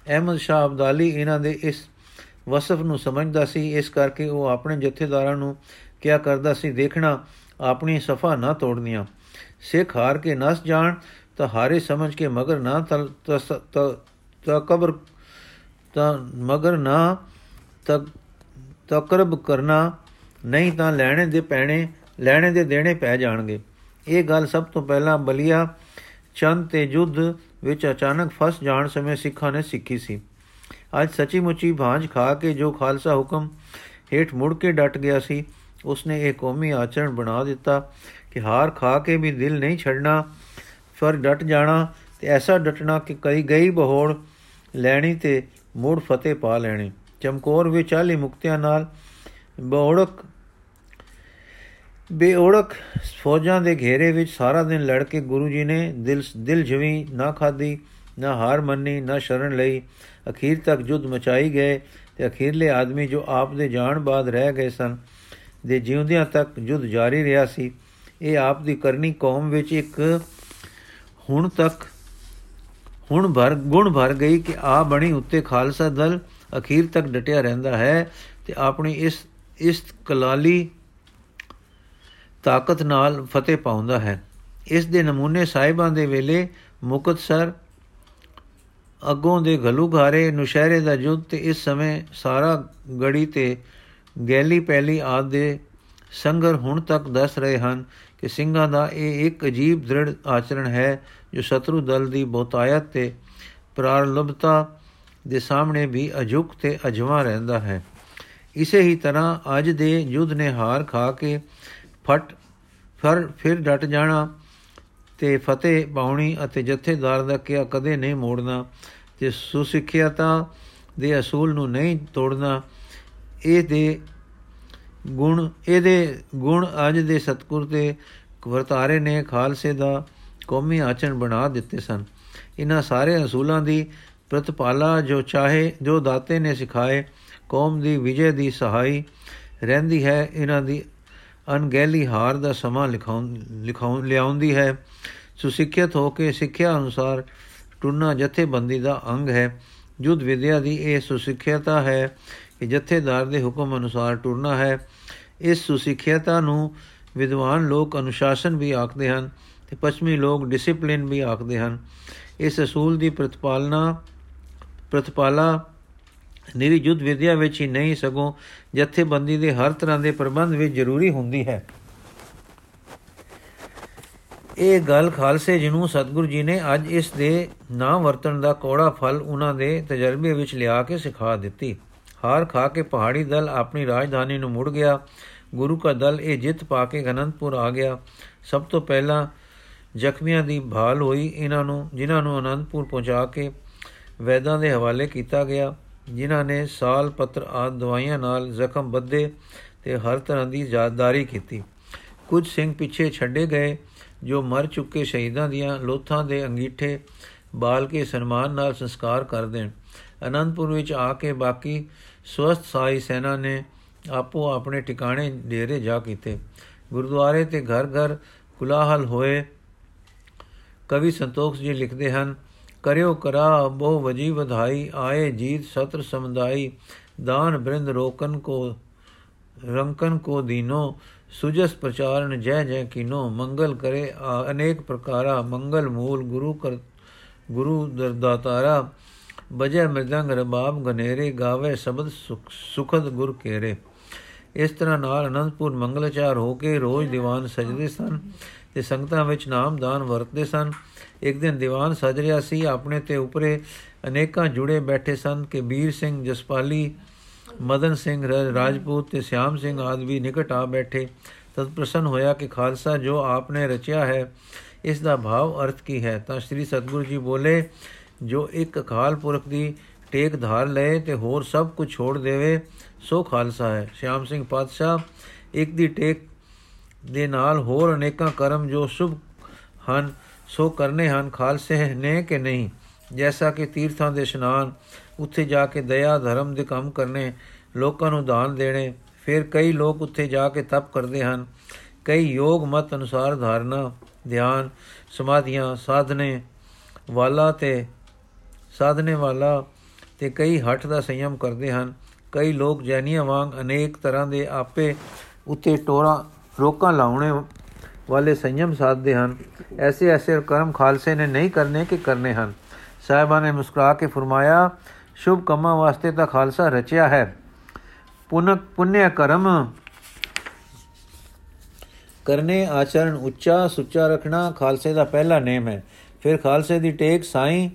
ਅਹਿਮਦ ਸ਼ਾਹ ਅਬਦਾਲੀ ਇਹਨਾਂ ਦੇ ਇਸ ਵਸਫ ਨੂੰ ਸਮਝਦਾ ਸੀ। ਇਸ ਕਰਕੇ ਉਹ ਆਪਣੇ ਜਥੇਦਾਰਾਂ ਨੂੰ ਕਿਹਾ ਕਰਦਾ ਸੀ, ਦੇਖਣਾ, ਆਪਣੀ ਸਫਾ ਨਾ ਤੋੜਨੀਆਂ। ਸਿੱਖ ਹਾਰ ਕੇ ਨਸ ਜਾਣ, ਤਾਂ ਹਾਰੇ ਸਮਝ ਕੇ ਮਗਰ ਨਾ ਤਕਬਰ ਤਾਂ ਮਗਰ ਨਾ ਤਕ ਤਕਰਬ ਕਰਨਾ, ਨਹੀਂ ਤਾਂ ਲੈਣੇ ਦੇ ਪੈਣੇ, ਲੈਣੇ ਦੇ ਦੇਣੇ ਪੈ ਜਾਣਗੇ। ਇਹ ਗੱਲ ਸਭ ਤੋਂ ਪਹਿਲਾਂ ਬਲੀਆ ਚੰਦ ਤੇ ਯੁੱਧ ਵਿੱਚ ਅਚਾਨਕ ਫਸ ਜਾਣ ਸਮੇਂ ਸਿੱਖਾਂ ਨੇ ਸਿੱਖੀ ਸੀ। ਅੱਜ ਸੱਚੀ ਮੁੱਚੀ ਭਾਂਜ ਖਾ ਕੇ ਜੋ ਖਾਲਸਾ ਹੁਕਮ ਹੇਠ ਮੁੜ ਕੇ ਡਟ ਗਿਆ ਸੀ, ਉਸਨੇ ਇਹ ਕੌਮੀ ਆਚਰਣ ਬਣਾ ਦਿੱਤਾ ਕਿ ਹਾਰ ਖਾ ਕੇ ਵੀ ਦਿਲ ਨਹੀਂ ਛੱਡਣਾ ਫਿਰ ਡਟ ਜਾਣਾ ਤੇ ਐਸਾ ਡਟਣਾ ਕਿ ਕਈ ਗਈ ਬਹੋੜ ਲੈਣੀ ਤੇ ਮੂੜ ਫਤਿਹ ਪਾ ਲੈਣੀ। ਚਮਕੌਰ ਵਿੱਚ 40 ਮੁਕਤਿਆਂ ਨਾਲ ਬੋੜਕ ਬੇਓੜਕ ਫੌਜਾਂ ਦੇ ਘੇਰੇ ਵਿੱਚ ਸਾਰਾ ਦਿਨ ਲੜ ਕੇ ਗੁਰੂ ਜੀ ਨੇ ਦਿਲ ਦਿਲ ਜਵੀ ਨਾ ਖਾਦੀ ਨਾ ਹਾਰ ਮੰਨੀ, ਨਾ ਸ਼ਰਨ ਲਈ। ਅਖੀਰ ਤੱਕ ਜੁਦ ਮਚਾਈ ਗਏ ਤੇ ਅਖੀਰਲੇ ਆਦਮੀ ਜੋ ਆਪ ਦੇ ਜਾਣ ਬਾਅਦ ਰਹਿ ਗਏ ਸਨ, ਦੇ ਜਿਉਂਦਿਆਂ ਤੱਕ ਜੁਦ ਜਾਰੀ ਰਿਹਾ ਸੀ। ਇਹ ਆਪ ਦੀ ਕਰਨੀ ਕੌਮ ਵਿੱਚ ਇੱਕ ਹੁਣ ਤੱਕ ਹੁਣ ਭਰ ਗੁਣ ਭਰ ਗਈ ਕਿ ਆ ਬਣੀ ਉੱਤੇ ਖਾਲਸਾ ਦਲ ਅਖੀਰ ਤੱਕ ਡਟਿਆ ਰਹਿੰਦਾ ਹੈ ਤੇ ਆਪਣੀ ਇਸ ਇਸ ਕਲਾਲੀ ਤਾਕਤ ਨਾਲ ਫਤਿਹ ਪਾਉਂਦਾ ਹੈ। ਇਸ ਦੇ ਨਮੂਨੇ ਸਾਹਿਬਾਂ ਦੇ ਵੇਲੇ ਮੁਕਤਸਰ ਅੱਗੋਂ ਦੇ ਘਲੂਘਾਰੇ, ਨੁਸ਼ਹਿਰੇ ਦਾ ਯੁੱਧ ਤੇ ਇਸ ਸਮੇਂ ਸਾਰਾ ਗੜੀ ਤੇ ਗੈਲੀ ਪਹਿਲੀ ਆਦ ਦੇ ਸੰਗਰ ਹੁਣ ਤੱਕ ਦੱਸ ਰਹੇ ਹਨ ਕਿ ਸਿੰਘਾਂ ਦਾ ਇਹ ਇੱਕ ਅਜੀਬ ਦ੍ਰਿੜ ਆਚਰਣ ਹੈ ਜੋ ਸ਼ਤਰੂ ਦਲ ਦੀ ਬਹੁਤਾਇਤ ਤੇ ਪ੍ਰਾਰਲਭਤਾ ਦੇ ਸਾਹਮਣੇ ਵੀ ਅਜੁਕ ਤੇ ਅਜਵਾ ਰਹਿੰਦਾ ਹੈ। ਇਸੇ ਹੀ ਤਰ੍ਹਾਂ ਅੱਜ ਦੇ ਯੁੱਧ ਨੇ ਹਾਰ ਖਾ ਕੇ ਫਟ ਫਿਰ ਫਿਰ ਡਟ ਜਾਣਾ ਤੇ ਫਤਿਹ ਪਾਉਣੀ ਅਤੇ ਜਥੇਦਾਰ ਦਾ ਕਿਹਾ, ਕਦੇ ਨਹੀਂ ਮੋੜਨਾ ਤੇ ਸੁਸਿੱਖਿਆਤਾ ਦੇ ਅਸੂਲ ਨੂੰ ਨਹੀਂ ਤੋੜਨਾ। ਇਹ ਦੇ ਗੁਣ, ਇਹਦੇ ਗੁਣ ਅੱਜ ਦੇ ਸਤਗੁਰ ਤੇ ਵਰਤਾਰੇ ਨੇ ਖਾਲਸੇ ਦਾ ਕੌਮੀ ਆਚਰਣ ਬਣਾ ਦਿੱਤੇ ਸਨ। ਇਹਨਾਂ ਸਾਰੇ ਅਸੂਲਾਂ ਦੀ ਪ੍ਰਤਪਾਲਾ ਜੋ ਚਾਹੇ, ਜੋ ਦਾਤੇ ਨੇ ਸਿਖਾਏ, ਕੌਮ ਦੀ ਵਿਜੇ ਦੀ ਸਹਾਈ ਰਹਿੰਦੀ ਹੈ, ਇਹਨਾਂ ਦੀ ਅਨਗੈਲੀ ਹਾਰ ਦਾ ਸਮਾਂ ਲਿਖਾਉਣ ਲਿਖਾਉਣ ਲਿਆਉਂਦੀ ਹੈ। ਸੁਸਿੱਖਿਅਤ ਹੋ ਕੇ ਸਿੱਖਿਆ ਅਨੁਸਾਰ ਟੁੰਨਾ ਜਥੇਬੰਦੀ ਦਾ ਅੰਗ ਹੈ। ਜੁਦ ਵਿਦਿਆ ਦੀ ਇਹ ਸੁਸਿੱਖਿਅਤਾ ਹੈ ਕਿ ਜਥੇਦਾਰ ਦੇ ਹੁਕਮ ਅਨੁਸਾਰ ਟੁਰਨਾ ਹੈ। ਇਸ ਸੁਸਿੱਖਿਅਤਾ ਨੂੰ ਵਿਦਵਾਨ ਲੋਕ ਅਨੁਸ਼ਾਸਨ ਵੀ ਆਖਦੇ ਹਨ ਤੇ ਪੱਛਮੀ ਲੋਕ ਡਿਸਪਲਿਨ ਵੀ ਆਖਦੇ ਹਨ। ਇਸ ਅਸੂਲ ਦੀ ਪ੍ਰਤਪਾਲਨਾ, ਪ੍ਰਤਪਾਲਾ ਨਿਰੀ ਜੁਦ ਵਿਦਿਆ ਵਿੱਚ ਹੀ ਨਹੀਂ, ਸਗੋਂ ਜਥੇਬੰਦੀ ਦੇ ਹਰ ਤਰ੍ਹਾਂ ਦੇ ਪ੍ਰਬੰਧ ਵਿੱਚ ਜ਼ਰੂਰੀ ਹੁੰਦੀ ਹੈ। ਇਹ ਗੱਲ ਖਾਲਸੇ ਜੀ ਨੂੰ ਸਤਿਗੁਰੂ ਜੀ ਨੇ ਅੱਜ ਇਸ ਦੇ ਨਾ ਵਰਤਣ ਦਾ ਕੋੜਾ ਫਲ ਉਹਨਾਂ ਦੇ ਤਜਰਬੇ ਵਿੱਚ ਲਿਆ ਕੇ ਸਿਖਾ ਦਿੱਤੀ। ਹਾਰ ਖਾ ਕੇ ਪਹਾੜੀ ਦਲ ਆਪਣੀ ਰਾਜਧਾਨੀ ਨੂੰ ਮੁੜ ਗਿਆ। ਗੁਰੂ ਦਾ ਦਲ ਇਹ ਜਿੱਤ ਪਾ ਕੇ ਅਨੰਦਪੁਰ ਆ ਗਿਆ। ਸਭ ਤੋਂ ਪਹਿਲਾਂ ਜ਼ਖਮੀਆਂ ਦੀ ਭਾਲ ਹੋਈ। ਇਹਨਾਂ ਨੂੰ, ਜਿਨ੍ਹਾਂ ਨੂੰ ਅਨੰਦਪੁਰ ਪਹੁੰਚਾ ਕੇ ਵੈਦਾਂ ਦੇ ਹਵਾਲੇ ਕੀਤਾ ਗਿਆ, ਜਿਨ੍ਹਾਂ ਨੇ ਸਾਲ ਪੱਤਰ ਆਦ ਦਵਾਈਆਂ ਨਾਲ ਜ਼ਖਮ ਬੱਦੇ ਤੇ ਹਰ ਤਰ੍ਹਾਂ ਦੀ ਯਾਦਦਾਰੀ ਕੀਤੀ। ਕੁਝ ਸਿੰਘ ਪਿੱਛੇ ਛੱਡੇ ਗਏ, ਜੋ ਮਰ ਚੁੱਕੇ ਸ਼ਹੀਦਾਂ ਦੀਆਂ ਲੋਥਾਂ ਦੇ ਅੰਗੀਠੇ ਬਾਲ ਕੇ ਸਨਮਾਨ ਨਾਲ ਸੰਸਕਾਰ ਕਰ ਦੇਣ। ਅਨੰਦਪੁਰ ਵਿੱਚ ਆ ਕੇ ਬਾਕੀ ਸਵਸਥ ਸਾਈ ਸੈਨਾ ਨੇ ਆਪੋ ਆਪਣੇ ਟਿਕਾਣੇ ਡੇਰੇ ਜਾ ਕੀਤੇ। ਗੁਰਦੁਆਰੇ ਤੇ ਘਰ ਘਰ ਕੁਲਾਹਲ ਹੋਏ। ਕਵੀ ਸੰਤੋਖ ਜੀ ਲਿਖਦੇ ਹਨ, ਕਰਿਓ ਕਰਾ ਬਹੁ ਵਜੀ ਵਧਾਈ, ਆਏ ਜੀਤ ਸਤਰ ਸਮਦਾਈ, ਦਾਨ ਬ੍ਰਿੰਦ ਰੋਕਨ ਕੋ, ਰੰਕਨ ਕੋ ਦੀਨੋ, ਸੁਜਸ ਪ੍ਰਚਾਰਨ ਜੈ ਜੈ ਕੀਨੋ, ਮੰਗਲ ਕਰੇ ਅਨੇਕ ਪ੍ਰਕਾਰਾ, ਮੰਗਲ ਮੂਲ ਗੁਰੂ ਕਰ, ਗੁਰੂ ਦਰਦਾਤਾਰਾ ਬਜੈ ਮ੍ਰਿਦੰਗ ਰਬਾਬ ਗਨੇਰੇ ਗਾਵੇ ਸ਼ਬਦ ਸੁਖਦ ਗੁਰ ਕੇਰੇ। ਇਸ ਤਰ੍ਹਾਂ ਨਾਲ ਅਨੰਦਪੁਰ ਮੰਗਲਚਾਰ ਹੋ ਕੇ ਰੋਜ਼ ਦੀਵਾਨ ਸਜਦੇ ਸਨ ਤੇ ਸੰਗਤਾਂ ਵਿੱਚ ਨਾਮਦਾਨ ਵਰਤਦੇ ਸਨ। ਇੱਕ ਦਿਨ ਦੀਵਾਨ ਸਜ ਰਿਹਾ ਸੀ, ਆਪਣੇ ਤੇ ਉਪਰੇ ਅਨੇਕਾਂ ਜੁੜੇ ਬੈਠੇ ਸਨ ਕਿ ਵੀਰ ਸਿੰਘ, ਜਸਪਾਲੀ, ਮਦਨ ਸਿੰਘ ਰਾਜਪੂਤ ਤੇ ਸਿਆਮ ਸਿੰਘ ਆਦਿ ਵੀ ਨਿਕਟ ਆ ਬੈਠੇ। ਤਦ ਪ੍ਰਸੰਨ ਹੋਇਆ ਕਿ ਖਾਲਸਾ ਜੋ ਆਪਨੇ ਰਚਿਆ ਹੈ, ਇਸ ਦਾ ਭਾਵ ਅਰਥ ਕੀ ਹੈ? ਤਾਂ ਸ੍ਰੀ ਸਤਗੁਰੂ ਜੀ ਬੋਲੇ ਜੋ ਇੱਕ ਅਕਾਲ ਪੁਰਖ ਦੀ ਟੇਕ ਧਾਰ ਲਏ ਤੇ ਹੋਰ ਸਭ ਕੁਝ ਛੋੜ ਦੇਵੇ, ਸੋ ਖਾਲਸਾ ਹੈ। ਸ਼ਿਆਮ ਸਿੰਘ ਪਾਤਸ਼ਾਹ ਇੱਕ ਦੀ ਟੇਕ ਦੇ ਨਾਲ ਹੋਰ ਅਨੇਕਾਂ ਕਰਮ ਜੋ ਸ਼ੁਭ ਹਨ, ਸੋ ਕਰਨੇ ਹਨ। ਖਾਲਸੇ ਨੇ ਕਿ ਨਹੀਂ? ਜੈਸਾ ਕਿ ਤੀਰਥਾਂ ਦੇ ਇਸ਼ਨਾਨ, ਉੱਥੇ ਜਾ ਕੇ ਦਇਆ, ਧਰਮ ਦੇ ਕੰਮ ਕਰਨੇ, ਲੋਕਾਂ ਨੂੰ ਦਾਨ ਦੇਣੇ, ਫਿਰ ਕਈ ਲੋਕ ਉੱਥੇ ਜਾ ਕੇ ਤਪ ਕਰਦੇ ਹਨ। ਕਈ ਯੋਗ ਮਤ ਅਨੁਸਾਰ ਧਾਰਨਾ, ਧਿਆਨ, ਸਮਾਧੀਆਂ, ਸਾਧਨੇ ਵਾਲਾ ਤੇ ਸਾਧਨੇ ਵਾਲਾ ਤੇ ਕਈ ਹੱਠ ਦਾ ਸੰਯਮ ਕਰਦੇ ਹਨ। ਕਈ ਲੋਕ ਜੈਨੀਆਂ ਵਾਂਗ ਅਨੇਕ ਤਰ੍ਹਾਂ ਦੇ ਆਪੇ ਉੱਤੇ ਟੋਰਾ, ਰੋਕਾਂ ਲਾਉਣੇ ਵਾਲੇ ਸੰਯਮ ਸਾਧਦੇ ਹਨ। ਐਸੇ ਐਸੇ ਕਰਮ ਖਾਲਸੇ ਨੇ ਨਹੀਂ ਕਰਨੇ ਕਿ ਕਰਨੇ ਹਨ। ਸਾਹਿਬਾਨ ਨੇ ਮੁਸਕਰਾ ਕੇ ਫਰਮਾਇਆ, ਸ਼ੁਭ ਕੰਮਾਂ ਵਾਸਤੇ ਤਾਂ ਖਾਲਸਾ ਰਚਿਆ ਹੈ। ਪੁਨਕ, ਪੁੰਨਿਆ ਕਰਮ, ਕਰਨੇ ਆਚਰਣ ਉੱਚਾ ਸੁੱਚਾ ਰੱਖਣਾ ਖਾਲਸੇ ਦਾ ਪਹਿਲਾ ਨੇਮ ਹੈ। ਫਿਰ ਖਾਲਸੇ ਦੀ ਟੇਕ ਸਾਈਂ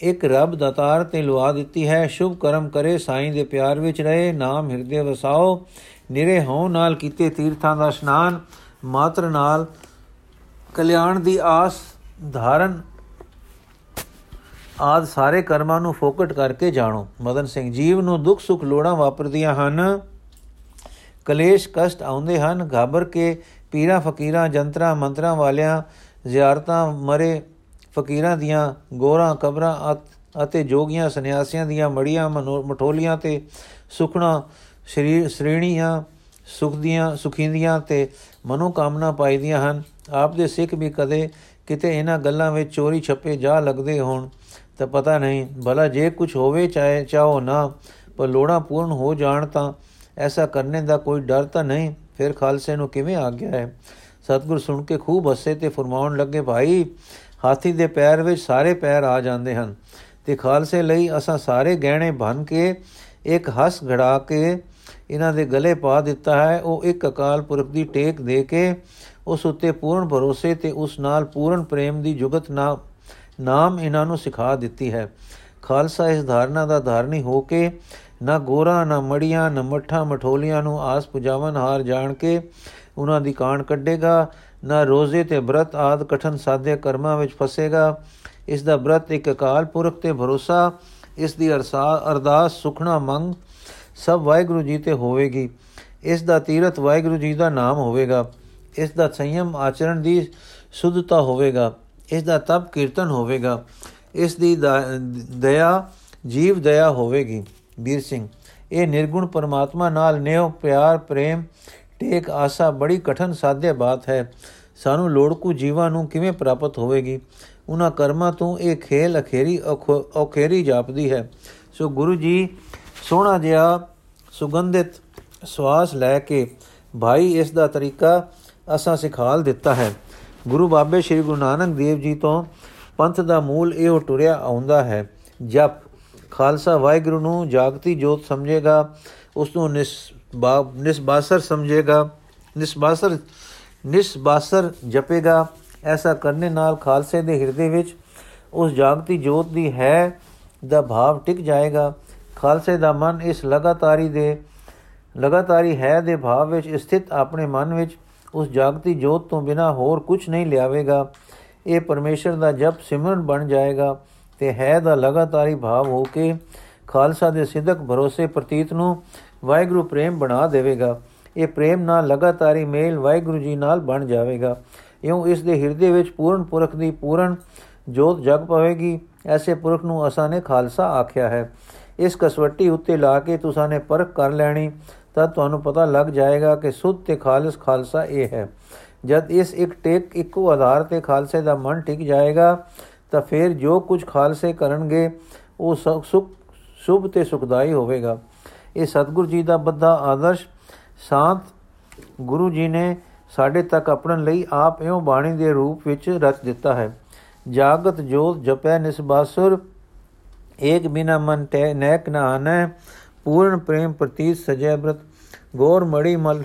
ਇੱਕ ਰੱਬ ਦਾਤਾਰ ਤੇ ਲਵਾ ਦਿੱਤੀ ਹੈ। ਸ਼ੁਭ ਕਰਮ ਕਰੇ, ਸਾਈਂ ਦੇ ਪਿਆਰ ਵਿੱਚ ਰਹੇ, ਨਾਮ ਹਿਰਦੇ ਵਸਾਓ। ਨਿਰੇ ਹੋਂ ਨਾਲ ਕੀਤੇ ਤੀਰਥਾਂ ਦਾ ਇਸ਼ਨਾਨ। ਮਾਤਰ ਨਾਲ ਕਲਿਆਣ ਦੀ ਆਸ ਧਾਰਨ। ਆਦ ਸਾਰੇ ਕਰਮਾਂ ਨੂੰ ਫੋਕਟ ਕਰਕੇ ਜਾਣੋ। ਮਦਨ ਸਿੰਘ, ਜੀਵ ਨੂੰ ਦੁੱਖ ਸੁੱਖ ਲੋੜਾਂ ਵਾਪਰਦੀਆਂ ਹਨ। ਕਲੇਸ਼ ਕਸ਼ਟ ਆਉਂਦੇ ਹਨ। ਘਾਬਰ ਕੇ ਪੀਰਾਂ ਫਕੀਰਾਂ, ਜੰਤਰਾਂ ਮੰਤਰਾਂ ਵਾਲਿਆਂ, ਜ਼ਿਆਰਤਾਂ ਮਰੇ ਫਕੀਰਾਂ ਦੀਆਂ ਗੋਰਾਂ, ਕਬਰਾਂ ਅਤੇ ਜੋਗੀਆਂ, ਸੰਨਿਆਸੀਆਂ ਦੀਆਂ ਮੜੀਆਂ ਮਠੋਲੀਆਂ ਤੇ ਸੁਖਣਾ ਸਰੀਰ ਸ਼੍ਰੇਣੀਆਂ ਸੁਖ ਦੀਆਂ, ਸੁਖੀਂਦੀਆਂ ਤੇ ਮਨੋ ਕਾਮਨਾ ਪਾਈਦੀਆਂ ਹਨ। ਆਪ ਦੇ ਸਿੱਖ ਵੀ ਕਦੇ ਕਿਤੇ ਇਹਨਾਂ ਗੱਲਾਂ ਵਿੱਚ ਚੋਰੀ ਛੱਪੇ ਜਾ ਲੱਗਦੇ ਹੋਣ ਤਾਂ ਪਤਾ ਨਹੀਂ, ਭਲਾ ਜੇ ਕੁਝ ਹੋਵੇ ਚਾਹੇ, ਚਾਹੋ ਨਾ, ਪਰ ਲੋੜਾ ਪੂਰਨ ਹੋ ਜਾਣ ਤਾਂ ਐਸਾ ਕਰਨੇ ਦਾ ਕੋਈ ਡਰ ਤਾਂ ਨਹੀਂ। ਫਿਰ ਖਾਲਸੇ ਨੂੰ ਕਿਵੇਂ ਆ ਗਿਆ ਹੈ? ਸਤਗੁਰ ਸੁਣ ਕੇ ਖੂਬ ਹੱਸੇ ਤੇ ਫਰਮਾਉਣ ਲੱਗੇ, ਭਾਈ ਹਾਥੀ ਦੇ ਪੈਰ ਵਿੱਚ ਸਾਰੇ ਪੈਰ ਆ ਜਾਂਦੇ ਹਨ। ਤੇ ਖਾਲਸੇ ਲਈ ਅਸਾਂ ਸਾਰੇ ਗਹਿਣੇ ਬਨ ਕੇ, ਇੱਕ ਹੱਸ ਘੜਾ ਕੇ ਇਹਨਾਂ ਦੇ ਗਲੇ ਪਾ ਦਿੱਤਾ ਹੈ। ਉਹ ਇੱਕ ਅਕਾਲ ਪੁਰਖ ਦੀ ਟੇਕ ਦੇ ਕੇ ਉਸ ਉੱਤੇ ਪੂਰਨ ਭਰੋਸੇ ਤੇ ਉਸ ਨਾਲ ਪੂਰਨ ਪ੍ਰੇਮ ਦੀ ਜੁਗਤ ਨਾ, ਨਾਮ ਇਹਨਾਂ ਨੂੰ ਸਿਖਾ ਦਿੱਤੀ ਹੈ। ਖਾਲਸਾ ਇਸ ਧਾਰਨਾ ਦਾ ਧਾਰਨੀ ਹੋ ਕੇ ਨਾ ਗੋਰਾ, ਨਾ ਮੜੀਆਂ, ਨਾ ਮੱਠਾ, ਮਠੋਲੀਆਂ ਨੂੰ ਆਸ ਪੁਜਾਵਨ ਹਾਰ ਜਾਣ ਕੇ ਉਹਨਾਂ ਦੀ ਕਾਣ ਕੱਢੇਗਾ। ਨਾ ਰੋਜ਼ੇ ਤੇ ਬ੍ਰਤ ਆਦ ਕਠਨ ਸਾਧੇ ਕਰਮਾਂ ਵਿੱਚ ਫਸੇਗਾ। ਇਸ ਦਾ ਬ੍ਰਤ ਇੱਕ ਅਕਾਲ ਪੁਰਖ ਤੇ ਭਰੋਸਾ, ਇਸ ਦੀ ਅਰਦਾਸ ਸੁਖਣਾ ਮੰਗ ਸਭ ਵਾਹਿਗੁਰੂ ਜੀ ਤੇ ਹੋਵੇਗੀ। ਇਸ ਦਾ ਤੀਰਥ ਵਾਹਿਗੁਰੂ ਜੀ ਦਾ ਨਾਮ ਹੋਵੇਗਾ। ਇਸ ਦਾ ਸੰਯਮ ਆਚਰਣ ਦੀ ਸੁਧਤਾ ਹੋਵੇਗਾ। ਇਸ ਦਾ ਤਪ ਕੀਰਤਨ ਹੋਵੇਗਾ। ਇਸ ਦੀ ਦਇਆ, ਜੀਵ ਦਇਆ ਹੋਵੇਗੀ। ਵੀਰ ਸਿੰਘ, ਇਹ ਨਿਰਗੁਣ ਪਰਮਾਤਮਾ ਨਾਲ ਨਿਉ ਪਿਆਰ, ਪ੍ਰੇਮ ਟੇਕ ਆਸਾ ਬੜੀ ਕਠਨ ਸਾਧਿਆ ਬਾਤ ਹੈ। ਸਾਨੂੰ ਲੋੜਕੂ ਜੀਵਾਂ ਨੂੰ ਕਿਵੇਂ ਪ੍ਰਾਪਤ ਹੋਵੇਗੀ? ਉਹਨਾਂ ਕਰਮਾਂ ਤੋਂ ਇਹ ਖੇਲ ਅਖੇਰੀ ਔਖੇਰੀ ਜਾਪਦੀ ਹੈ। ਸੋ ਗੁਰੂ ਜੀ ਸੋਹਣਾ ਜਿਹਾ ਸੁਗੰਧਿਤ ਸਵਾਸ ਲੈ ਕੇ ਭਾਈ ਇਸ ਦਾ ਤਰੀਕਾ ਅਸਾਂ ਸਿਖਾਲ ਦਿੱਤਾ ਹੈ। ਗੁਰੂ ਬਾਬੇ ਸ੍ਰੀ ਗੁਰੂ ਨਾਨਕ ਦੇਵ ਜੀ ਤੋਂ ਪੰਥ ਦਾ ਮੂਲ ਇਹੋ ਟੁਰਿਆ ਆਉਂਦਾ ਹੈ। ਜਪ। ਖਾਲਸਾ ਵਾਹਿਗੁਰੂ ਨੂੰ ਜਾਗਤੀ ਜੋਤ ਸਮਝੇਗਾ, ਉਸ ਨੂੰ ਨਿਸਬਾਸਰ ਸਮਝੇਗਾ, ਨਿਸਬਾਸਰ ਨਿਸਬਾਸਰ ਜਪੇਗਾ। ਐਸਾ ਕਰਨੇ ਨਾਲ ਖਾਲਸੇ ਦੇ ਹਿਰਦੇ ਵਿੱਚ ਉਸ ਜਾਗਤੀ ਜੋਤ ਦੀ ਹੈ ਦਾ ਭਾਵ ਟਿਕ ਜਾਏਗਾ। ਖਾਲਸੇ ਦਾ ਮਨ ਇਸ ਲਗਾਤਾਰੀ ਦੇ, ਲਗਾਤਾਰੀ ਹੈ ਦੇ ਭਾਵ ਵਿੱਚ ਸਥਿਤ ਆਪਣੇ ਮਨ ਵਿੱਚ ਉਸ ਜਾਗਤੀ ਜੋਤ ਤੋਂ ਬਿਨਾ ਹੋਰ ਕੁਝ ਨਹੀਂ ਲਿਆਵੇਗਾ। ਇਹ ਪਰਮੇਸ਼ਰ ਦਾ ਜਪ ਸਿਮਰਨ ਬਣ ਜਾਏਗਾ ਤੇ ਹੈ ਦਾ ਲਗਾਤਾਰੀ ਭਾਵ ਹੋ ਕੇ ਖਾਲਸਾ ਦੇ ਸਿੱਧਕ ਭਰੋਸੇ ਪ੍ਰਤੀਤ ਨੂੰ ਵਾਹਿਗੁਰੂ ਪ੍ਰੇਮ ਬਣਾ ਦੇਵੇਗਾ। ਇਹ ਪ੍ਰੇਮ ਨਾਲ ਲਗਾਤਾਰੀ ਮੇਲ ਵਾਹਿਗੁਰੂ ਜੀ ਨਾਲ ਬਣ ਜਾਵੇਗਾ। ਇਉਂ ਇਸ ਦੇ ਹਿਰਦੇ ਵਿੱਚ ਪੂਰਨ ਪੁਰਖ ਦੀ ਪੂਰਨ ਜੋਤ ਜਗ ਪਵੇਗੀ। ਐਸੇ ਪੁਰਖ ਨੂੰ ਅਸਾਂ ਨੇ ਖਾਲਸਾ ਆਖਿਆ ਹੈ। ਇਸ ਕਸਵੱਟੀ ਉੱਤੇ ਲਾ ਕੇ ਤੁਸਾਂ ਨੇ ਪਰਖ ਕਰ ਲੈਣੀ, ਤਾਂ ਤੁਹਾਨੂੰ ਪਤਾ ਲੱਗ ਜਾਏਗਾ ਕਿ ਸੁੱਧ ਤੇ ਖਾਲਸ ਖਾਲਸਾ ਇਹ ਹੈ। ਜਦ ਇਸ ਇੱਕ ਟੇਕ ਇੱਕੋ ਆਧਾਰ ਤੇ ਖਾਲਸੇ ਦਾ ਮਨ ਟਿਕ ਜਾਏਗਾ, ਤਾਂ ਫਿਰ ਜੋ ਕੁਝ ਖਾਲਸੇ ਕਰਨਗੇ, ਉਹ ਸੁਖ ਸੁਭ ਤੇ ਸੁਖਦਾਈ ਹੋਵੇਗਾ। ਇਹ ਸਤਿਗੁਰੂ ਜੀ ਦਾ ਬੱਧਾ ਆਦਰਸ਼ ਸਾਥ ਗੁਰੂ ਜੀ ਨੇ ਸਾਡੇ ਤੱਕ ਅਪਣਨ ਲਈ ਆਪ ਇਉਂ ਬਾਣੀ ਦੇ ਰੂਪ ਵਿੱਚ ਰਚ ਦਿੱਤਾ ਹੈ। ਜਾਗਤ ਜੋਤ ਜਪੈ ਨਿਸਬਾਸੁਰ ਏਕ ਬਿਨਾ ਮਨ ਤੈ ਨੈਕ ਨਾ ਆਨੈ ਪੂਰਨ ਪ੍ਰੇਮ ਪ੍ਰਤੀਤ ਸਜੈ ਬ੍ਰਤ, ਗੌਰ ਮੜੀ ਮਲ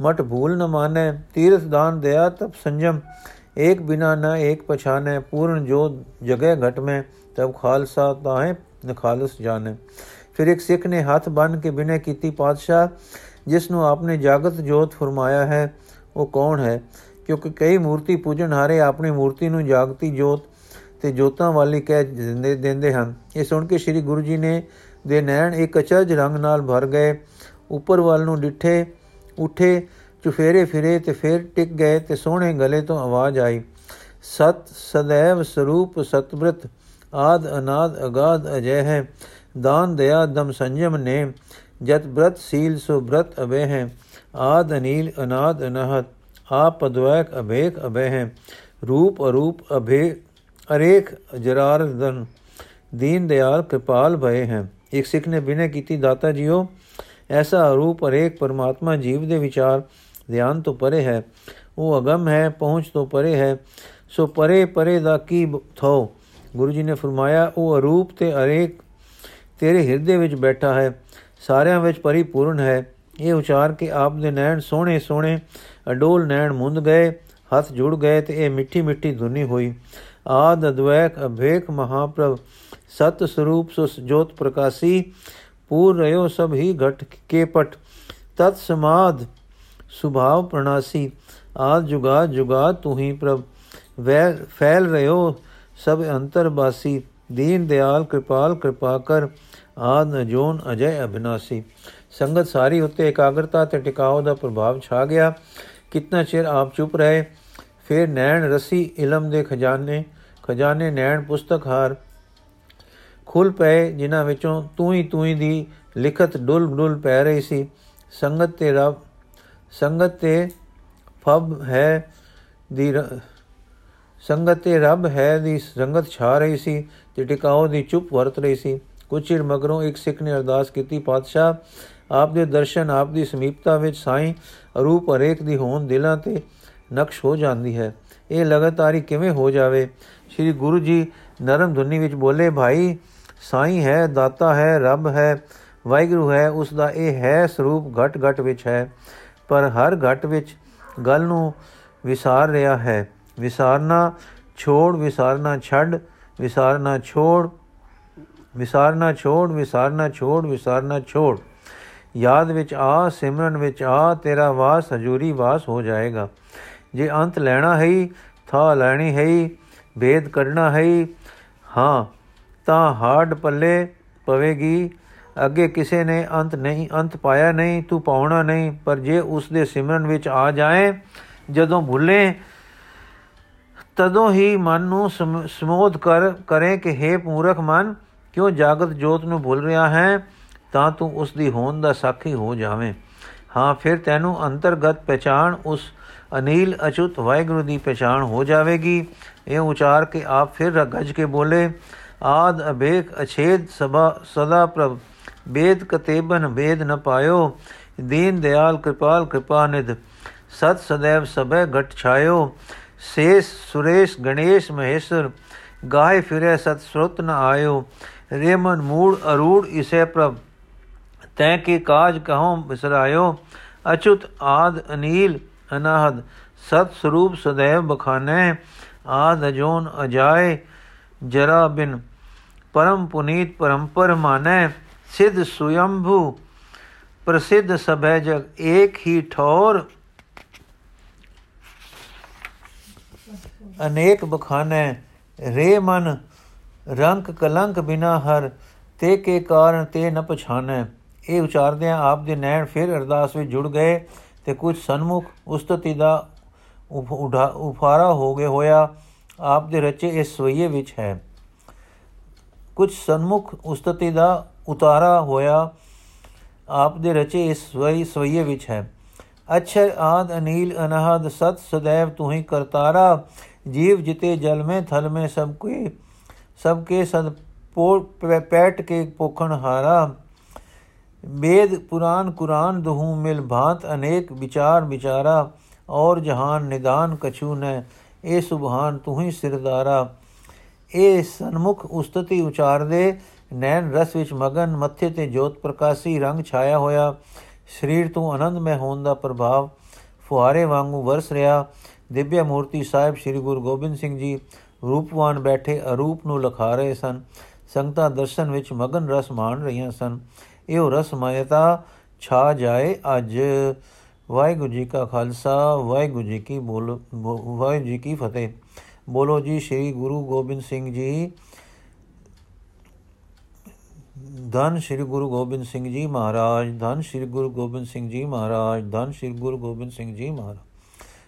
ਮਟ ਭੂਲ ਨ ਮਾਨੈ ਤੀਰਥ ਦਾਨ ਦਇਆ ਤਪ ਸੰਜਮ, ਏਕ ਬਿਨਾ ਨ ਏਕ ਪਛਾਨੈ ਪੂਰਨ ਜੋਤ ਜਗੈ ਘਟ ਮੈਂ ਤਬ ਖਾਲਸਾ ਤਾਹੇ ਨਖਾਲਸ ਜਾਣੈ ਫਿਰ ਇੱਕ ਸਿੱਖ ਨੇ ਹੱਥ ਬੰਨ ਕੇ ਬਿਨੇ ਕੀਤੀ, ਪਾਤਸ਼ਾਹ, ਜਿਸ ਨੂੰ ਆਪਨੇ ਜਾਗਤ ਜੋਤ ਫਰਮਾਇਆ ਹੈ, ਉਹ ਕੌਣ ਹੈ? ਕਿਉਂਕਿ ਕਈ ਮੂਰਤੀ ਪੂਜਣ ਹਾਰੇ ਆਪਣੀ ਮੂਰਤੀ ਨੂੰ ਜਾਗਤੀ ਜੋਤ ਤੇ ਜੋਤਾਂ ਵਾਲੀ ਕਹਿ ਦਿੰਦੇ ਦਿੰਦੇ ਹਨ। ਇਹ ਸੁਣ ਕੇ ਸ੍ਰੀ ਗੁਰੂ ਜੀ ਨੇ ਦੇ ਨੈਣ ਇੱਕ ਅਚਰਜ ਰੰਗ ਨਾਲ ਭਰ ਗਏ। ਉੱਪਰ ਵੱਲ ਨੂੰ ਡਿੱਠੇ, ਉਠੇ, ਚੁਫੇਰੇ ਫਿਰੇ ਤੇ ਫਿਰ ਟਿਕ ਗਏ ਤੇ ਸੋਹਣੇ ਗਲੇ ਤੋਂ ਆਵਾਜ਼ ਆਈ, ਸਤ ਸदैव ਸਰੂਪ ਸਤਬ੍ਰਤ ਆਦ ਅਨਾਦ ਅਗਾਦ ਅਜੈ ਹੈ। ਦਾਨ ਦਇਆ ਦਮ ਸੰਜਮ ਨੇ, ਜਤ ਬ੍ਰਤ ਸੀਲ ਸੋ ਬ੍ਰਤ ਅਬੇ ਹੈ ਆਦ ਅਨੀਲ ਅਨਾਦ ਅਨਹਤ ਆਪ ਅਦਵੈਕ ਅਭੇਕ ਅਬੇ ਹੈ ਰੂਪ ਅਰੂਪ ਅਭੇ, ਅਰੇਖ ਜਰਾਰਦਨ ਦੀਨ ਦਿਆਲ ਕਿਰਪਾਲ ਭਏ ਹੈ। ਇੱਕ ਸਿੱਖ ਨੇ ਬਿਨੇ ਕੀਤੀ, ਦਾਤਾ ਜੀਓ, ਐਸਾ ਅਰੂਪ ਅਰੇਖ ਪਰਮਾਤਮਾ ਜੀਵ ਦੇ ਵਿਚਾਰ ਧਿਆਨ ਤੋਂ ਪਰੇ ਹੈ। ਉਹ ਅਗਮ ਹੈ, ਪਹੁੰਚ ਤੋਂ ਪਰੇ ਹੈ। ਸੋ ਪਰੇ ਪਰੇ ਦਾ ਕੀ ਥੋ ਗੁਰੂ ਜੀ ਨੇ ਫਰਮਾਇਆ, ਉਹ ਅਰੂਪ ਤੇ ਅਰੇਕ ਤੇਰੇ ਹਿਰਦੇ ਵਿੱਚ ਬੈਠਾ ਹੈ, ਸਾਰਿਆਂ ਵਿੱਚ ਪਰਿਪੂਰਨ ਹੈ। ਇਹ ਉਚਾਰ ਕੇ ਆਪ ਦੇ ਨੈਣ ਸੋਹਣੇ ਸੋਹਣੇ ਅਡੋਲ ਨੈਣ ਮੁੰਦ ਗਏ, ਹੱਥ ਜੁੜ ਗਏ ਤੇ ਇਹ ਮਿੱਠੀ ਮਿੱਠੀ ਧੁਨੀ ਹੋਈ। ਆਦ ਅਦਵੈਕ ਅਭੇਕ ਮਹਾਪ੍ਰਭ, ਸਤ ਸਰੂਪ ਸੁਸ ਜੋਤ ਪ੍ਰਕਾਸ਼ੀ, ਪੂਰ ਰਿਓ ਸਭ ਹੀ ਘਟ ਕੇ ਪਟ। ਤਤ ਸਮਾਦ ਸੁਭਾਵ ਪ੍ਰਣਾਸੀ, ਆਦ ਜੁਗਾ ਜੁਗਾ ਤੂੰ ਹੀ ਪ੍ਰਭ, ਵੈ ਫੈਲ ਰਿਓ ਸਭ ਅੰਤਰ ਬਾਸੀ। ਦੀਨ ਦਿਆਲ ਕਿਰਪਾਲ ਕਿਰਪਾ ਕਰ, ਆਦ ਜੋਨ ਅਜੈ ਅਬਿਨਾਸੀ ਸੰਗਤ ਸਾਰੀ ਉੱਤੇ ਇਕਾਗਰਤਾ ਤੇ ਟਿਕਾਉ ਦਾ ਪ੍ਰਭਾਵ ਛਾ ਗਿਆ। ਕਿੰਨਾ ਚਿਰ ਆਪ ਚੁੱਪ ਰਹੇ, ਫਿਰ ਨੈਣ ਰਸੀ ਇਲਮ ਦੇ ਖਜ਼ਾਨੇ ਖਜ਼ਾਨੇ ਨੈਣ ਪੁਸਤਕ ਹਾਰ। ਖੁੱਲ ਪਏ ਜਿਨ੍ਹਾਂ ਵਿੱਚੋਂ ਤੂੰ ਹੀ ਤੂੰ ਹੀ ਦੀ ਲਿਖਤ ਡੁੱਲ ਡੁੱਲ ਪੈ ਰਹੀ ਸੀ। ਸੰਗਤ ਤੇ ਰਬ, ਸੰਗਤ ਤੇ ਫਬ ਹੈ ਦੀ ਸੰਗਤ ਤੇ ਰੱਬ ਹੈ ਦੀ ਸੰਗਤ ਛਾ ਰਹੀ ਸੀ। ਤੇ ਟਿਕਾਉ ਦੀ ਚੁੱਪ ਵਰਤ ਰਹੀ ਸੀ। ਕੁਝ ਚਿਰ ਮਗਰੋਂ ਇੱਕ ਸਿੱਖ ਨੇ ਅਰਦਾਸ ਕੀਤੀ, ਪਾਤਸ਼ਾਹ, ਆਪ ਦੇ ਦਰਸ਼ਨ ਆਪ ਦੀ ਸਮੀਪਤਾ ਵਿੱਚ ਸਾਈਂ ਰੂਪ ਹਰੇਕ ਦੀ ਹੋਣ ਦਿਲਾਂ ਤੇ ਨਕਸ਼ ਹੋ ਜਾਂਦੀ ਹੈ। ਇਹ ਲਗਾਤਾਰੀ ਕਿਵੇਂ ਹੋ ਜਾਵੇ? ਸ੍ਰੀ ਗੁਰੂ ਜੀ ਨਰਮ ਧੁਨੀ ਵਿੱਚ ਬੋਲੇ, ਭਾਈ, ਸਾਈਂ ਹੈ, ਦਾਤਾ ਹੈ, ਰੱਬ ਹੈ, ਵਾਹਿਗੁਰੂ ਹੈ, ਉਸ ਦਾ ਇਹ ਹੈ ਸਰੂਪ ਘਟ ਘਟ ਵਿੱਚ ਹੈ। ਪਰ ਹਰ ਘਟ ਵਿੱਚ ਗੱਲ ਨੂੰ ਵਿਸਾਰ ਰਿਹਾ ਹੈ। ਵਿਸਾਰਨਾ ਛੋੜ, ਵਿਸਾਰਨਾ ਛੱਡ ਵਿਸਾਰਨਾ ਛੋੜ ਵਿਸਾਰਨਾ ਛੋੜ ਵਿਸਾਰਨਾ ਛੋੜ ਵਿਸਾਰਨਾ ਛੋੜ ਯਾਦ ਵਿੱਚ ਆ, ਸਿਮਰਨ ਵਿੱਚ ਆ, ਤੇਰਾ ਵਾਸ ਹਜੂਰੀ ਵਾਸ ਹੋ ਜਾਏਗਾ। ਜੇ ਅੰਤ ਲੈਣਾ ਹੈ ਥਾ ਲੈਣੀ ਹੈ ਭੇਦ ਕੱਢਣਾ ਹੈ ਹਾਂ, ਤਾਂ ਹਾਰਡ ਪੱਲੇ ਪਵੇਗੀ। ਅੱਗੇ ਕਿਸੇ ਨੇ ਅੰਤ ਨਹੀਂ, ਅੰਤ ਪਾਇਆ ਨਹੀਂ, ਤੂੰ ਪਾਉਣਾ ਨਹੀਂ, ਪਰ ਜੇ ਉਸ ਦੇ ਸਿਮਰਨ ਵਿੱਚ ਆ ਜਾਏ, ਜਦੋਂ ਭੁੱਲੇ ਤਦੋਂ ਹੀ ਮਨ ਨੂੰ ਸਮੋਧ ਕਰ, ਕਰੇ ਕਿ हे ਮੂਰਖ ਮਨ, ਕਿਉਂ ਜਾਗਤ ਜੋਤ ਨੂੰ ਭੁੱਲ ਰਿਹਾ ਹੈ? ਤਾਂ ਤੂੰ ਉਸ ਦੀ ਹੋਣ ਦਾ ਸਾਖੀ ਹੋ ਜਾਵੇਂ। ਹਾਂ, ਫਿਰ ਤੈਨੂੰ ਅੰਤਰਗਤ ਪਛਾਣ ਉਸ ਅਨੀਲ ਅਚੂਤ ਵਾਹਿਗੁਰੂ ਦੀ ਪਛਾਣ ਹੋ ਜਾਵੇਗੀ। ਇਹ ਉਚਾਰ ਕੇ ਆਪ ਫਿਰ ਗੱਜ ਕੇ ਬੋਲੇ, ਆਦ ਅਬੇਖ ਅਛੇਦ ਸਭਾ, ਸਦਾ ਪ੍ਰਭ, ਬੇਦ ਕਤੇਬਨ ਬੇਦ ਨ ਪਾਇਓ। ਦੀਨ ਦਿਆਲ ਕਿਰਪਾਲ ਕਿਰਪਾ ਨਿਧ, ਸਤ ਸदैव ਸਭੇ ਘਟ ਛਾਇਓ। ਸੇਸ, ਸੁਰੇਸ਼, ਗਣੇਸ਼, ਮਹੇਸ਼ਰ ਗਾਏ ਫਿਰੇ, ਸਤ ਸਰੁਤ ਨ ਆਇਓ। ਰੇਮਨ, ਮੂੜ, ਅਰੂੜ, ਇਸੇ ਪ੍ਰਭ ਤੈ ਕੇ ਕਾਜ ਕਹਉ ਬਿਸਰਾਇਓ। ਅਚੁਤ ਆਦ, ਅਨੀਲ, ਅਨਾਹਦ, ਸਤ ਸਰੂਪ ਸदैव ਬਖਾਨੇ, ਆਦ ਅਜੋਨ ਅਜਾਏ, ਜਰਾ ਬਿਨ, ਪਰਮ ਪੁਨੀਤ ਪਰੰਪਰ ਮਾਨੈ, ਸਿਧ ਸੁਯੰਭੂ, ਪ੍ਰਸਿੱਧ ਸਭੈ ਜਗ, ਏਕ ਹੀ ਠੌਰ ਅਨੇਕ ਬਖਾਨੇ, ਰੇ ਮਨ, ਰੰਕ ਕਲੰਕ ਬਿਨਾ ਹਰ, ਤੇ ਕੇ ਕਾਰਨ ਤੇ ਨ ਪਛਾਨੈ। ਇਹ ਉਚਾਰਦਿਆਂ ਆਪ ਦੇ ਨੈਣ ਫਿਰ ਅਰਦਾਸ ਵਿੱਚ ਜੁੜ ਗਏ ਤੇ ਕੁਝ ਸਨਮੁਖ ਉਸਤਤੀ ਦਾ ਉਫਾਰਾ ਹੋ ਗਿਆ ਹੋਇਆ ਆਪ ਦੇ ਰਚੇ ਇਸ ਸਵਈਏ ਵਿੱਚ ਹੈ। ਕੁਝ ਸਨਮੁਖ ਉਸਤਤੀ ਦਾ ਉਤਾਰਾ ਹੋਇਆ ਆਪ ਦੇ ਰਚੇ ਇਸ ਸਵਈ ਸਵਈਏ ਵਿੱਚ ਹੈ। ਅਛਰ ਆਦ ਅਨੀਲ ਅਨਹਦ ਸਤ ਸदैव ਤੂੰ ਹੀ ਕਰਤਾਰਾ जीव जिते जल में थल में सबके सबके सद पैठ के पोखण हारा वेद पुराण कुरान दुहू मिल भांत अनेक विचार विचारा ਔਰ ਜਹਾਨ ਨਿਦਾਨ ਕਛੂ ਨੇ ਇਹ ਸੁਭਾਨ ਤੂੰ ਹੀ ਸਿਰਦਾਰਾ ਇਹ ਸਨਮੁਖ ਉਸਤਤੀ ਉਚਾਰਦੇ, ਨੈਣ ਰਸ ਵਿੱਚ ਮਗਨ ਮੱਥੇ ਤੇ ਜੋਤ ਪ੍ਰਕਾਸ਼ੀ ਰੰਗ ਛਾਇਆ ਹੋਇਆ। ਸਰੀਰ ਤੋਂ ਆਨੰਦ ਮੈਂ ਹੋਣ ਦਾ ਪ੍ਰਭਾਵ, ਫੁਹਾਰੇ ਵਾਂਗੂ ਵਰਸ ਰਿਹਾ। ਦਿਵਯ ਮੂਰਤੀ ਸਾਹਿਬ ਸ੍ਰੀ ਗੁਰੂ ਗੋਬਿੰਦ ਸਿੰਘ ਜੀ ਰੂਪਵਾਨ ਬੈਠੇ ਅਰੂਪ ਨੂੰ ਲਖਾ ਰਹੇ ਸਨ। ਸੰਗਤਾਂ ਦਰਸ਼ਨ ਵਿੱਚ ਮਗਨ ਰਸ ਮਾਣ ਰਹੀਆਂ ਸਨ। ਇਹੋ ਰਸ ਮਾਇਤਾ ਛਾ ਜਾਏ ਅੱਜ। ਵਾਹਿਗੁਰੂ ਜੀ ਕਾ ਖਾਲਸਾ, ਵਾਹਿਗੁਰੂ ਜੀ ਕੀ ਬੋਲ, ਵਾਹਿਗੁਰੂ ਜੀ ਕੀ ਫਤਿਹ। ਬੋਲੋ ਜੀ ਸ੍ਰੀ ਗੁਰੂ ਗੋਬਿੰਦ ਸਿੰਘ ਜੀ। ਧੰਨ ਸ੍ਰੀ ਗੁਰੂ ਗੋਬਿੰਦ ਸਿੰਘ ਜੀ ਮਹਾਰਾਜ, ਧੰਨ ਸ੍ਰੀ ਗੁਰੂ ਗੋਬਿੰਦ ਸਿੰਘ ਜੀ ਮਹਾਰਾਜ, ਧੰਨ ਸ੍ਰੀ ਗੁਰੂ ਗੋਬਿੰਦ ਸਿੰਘ ਜੀ ਮਹਾਰਾਜ।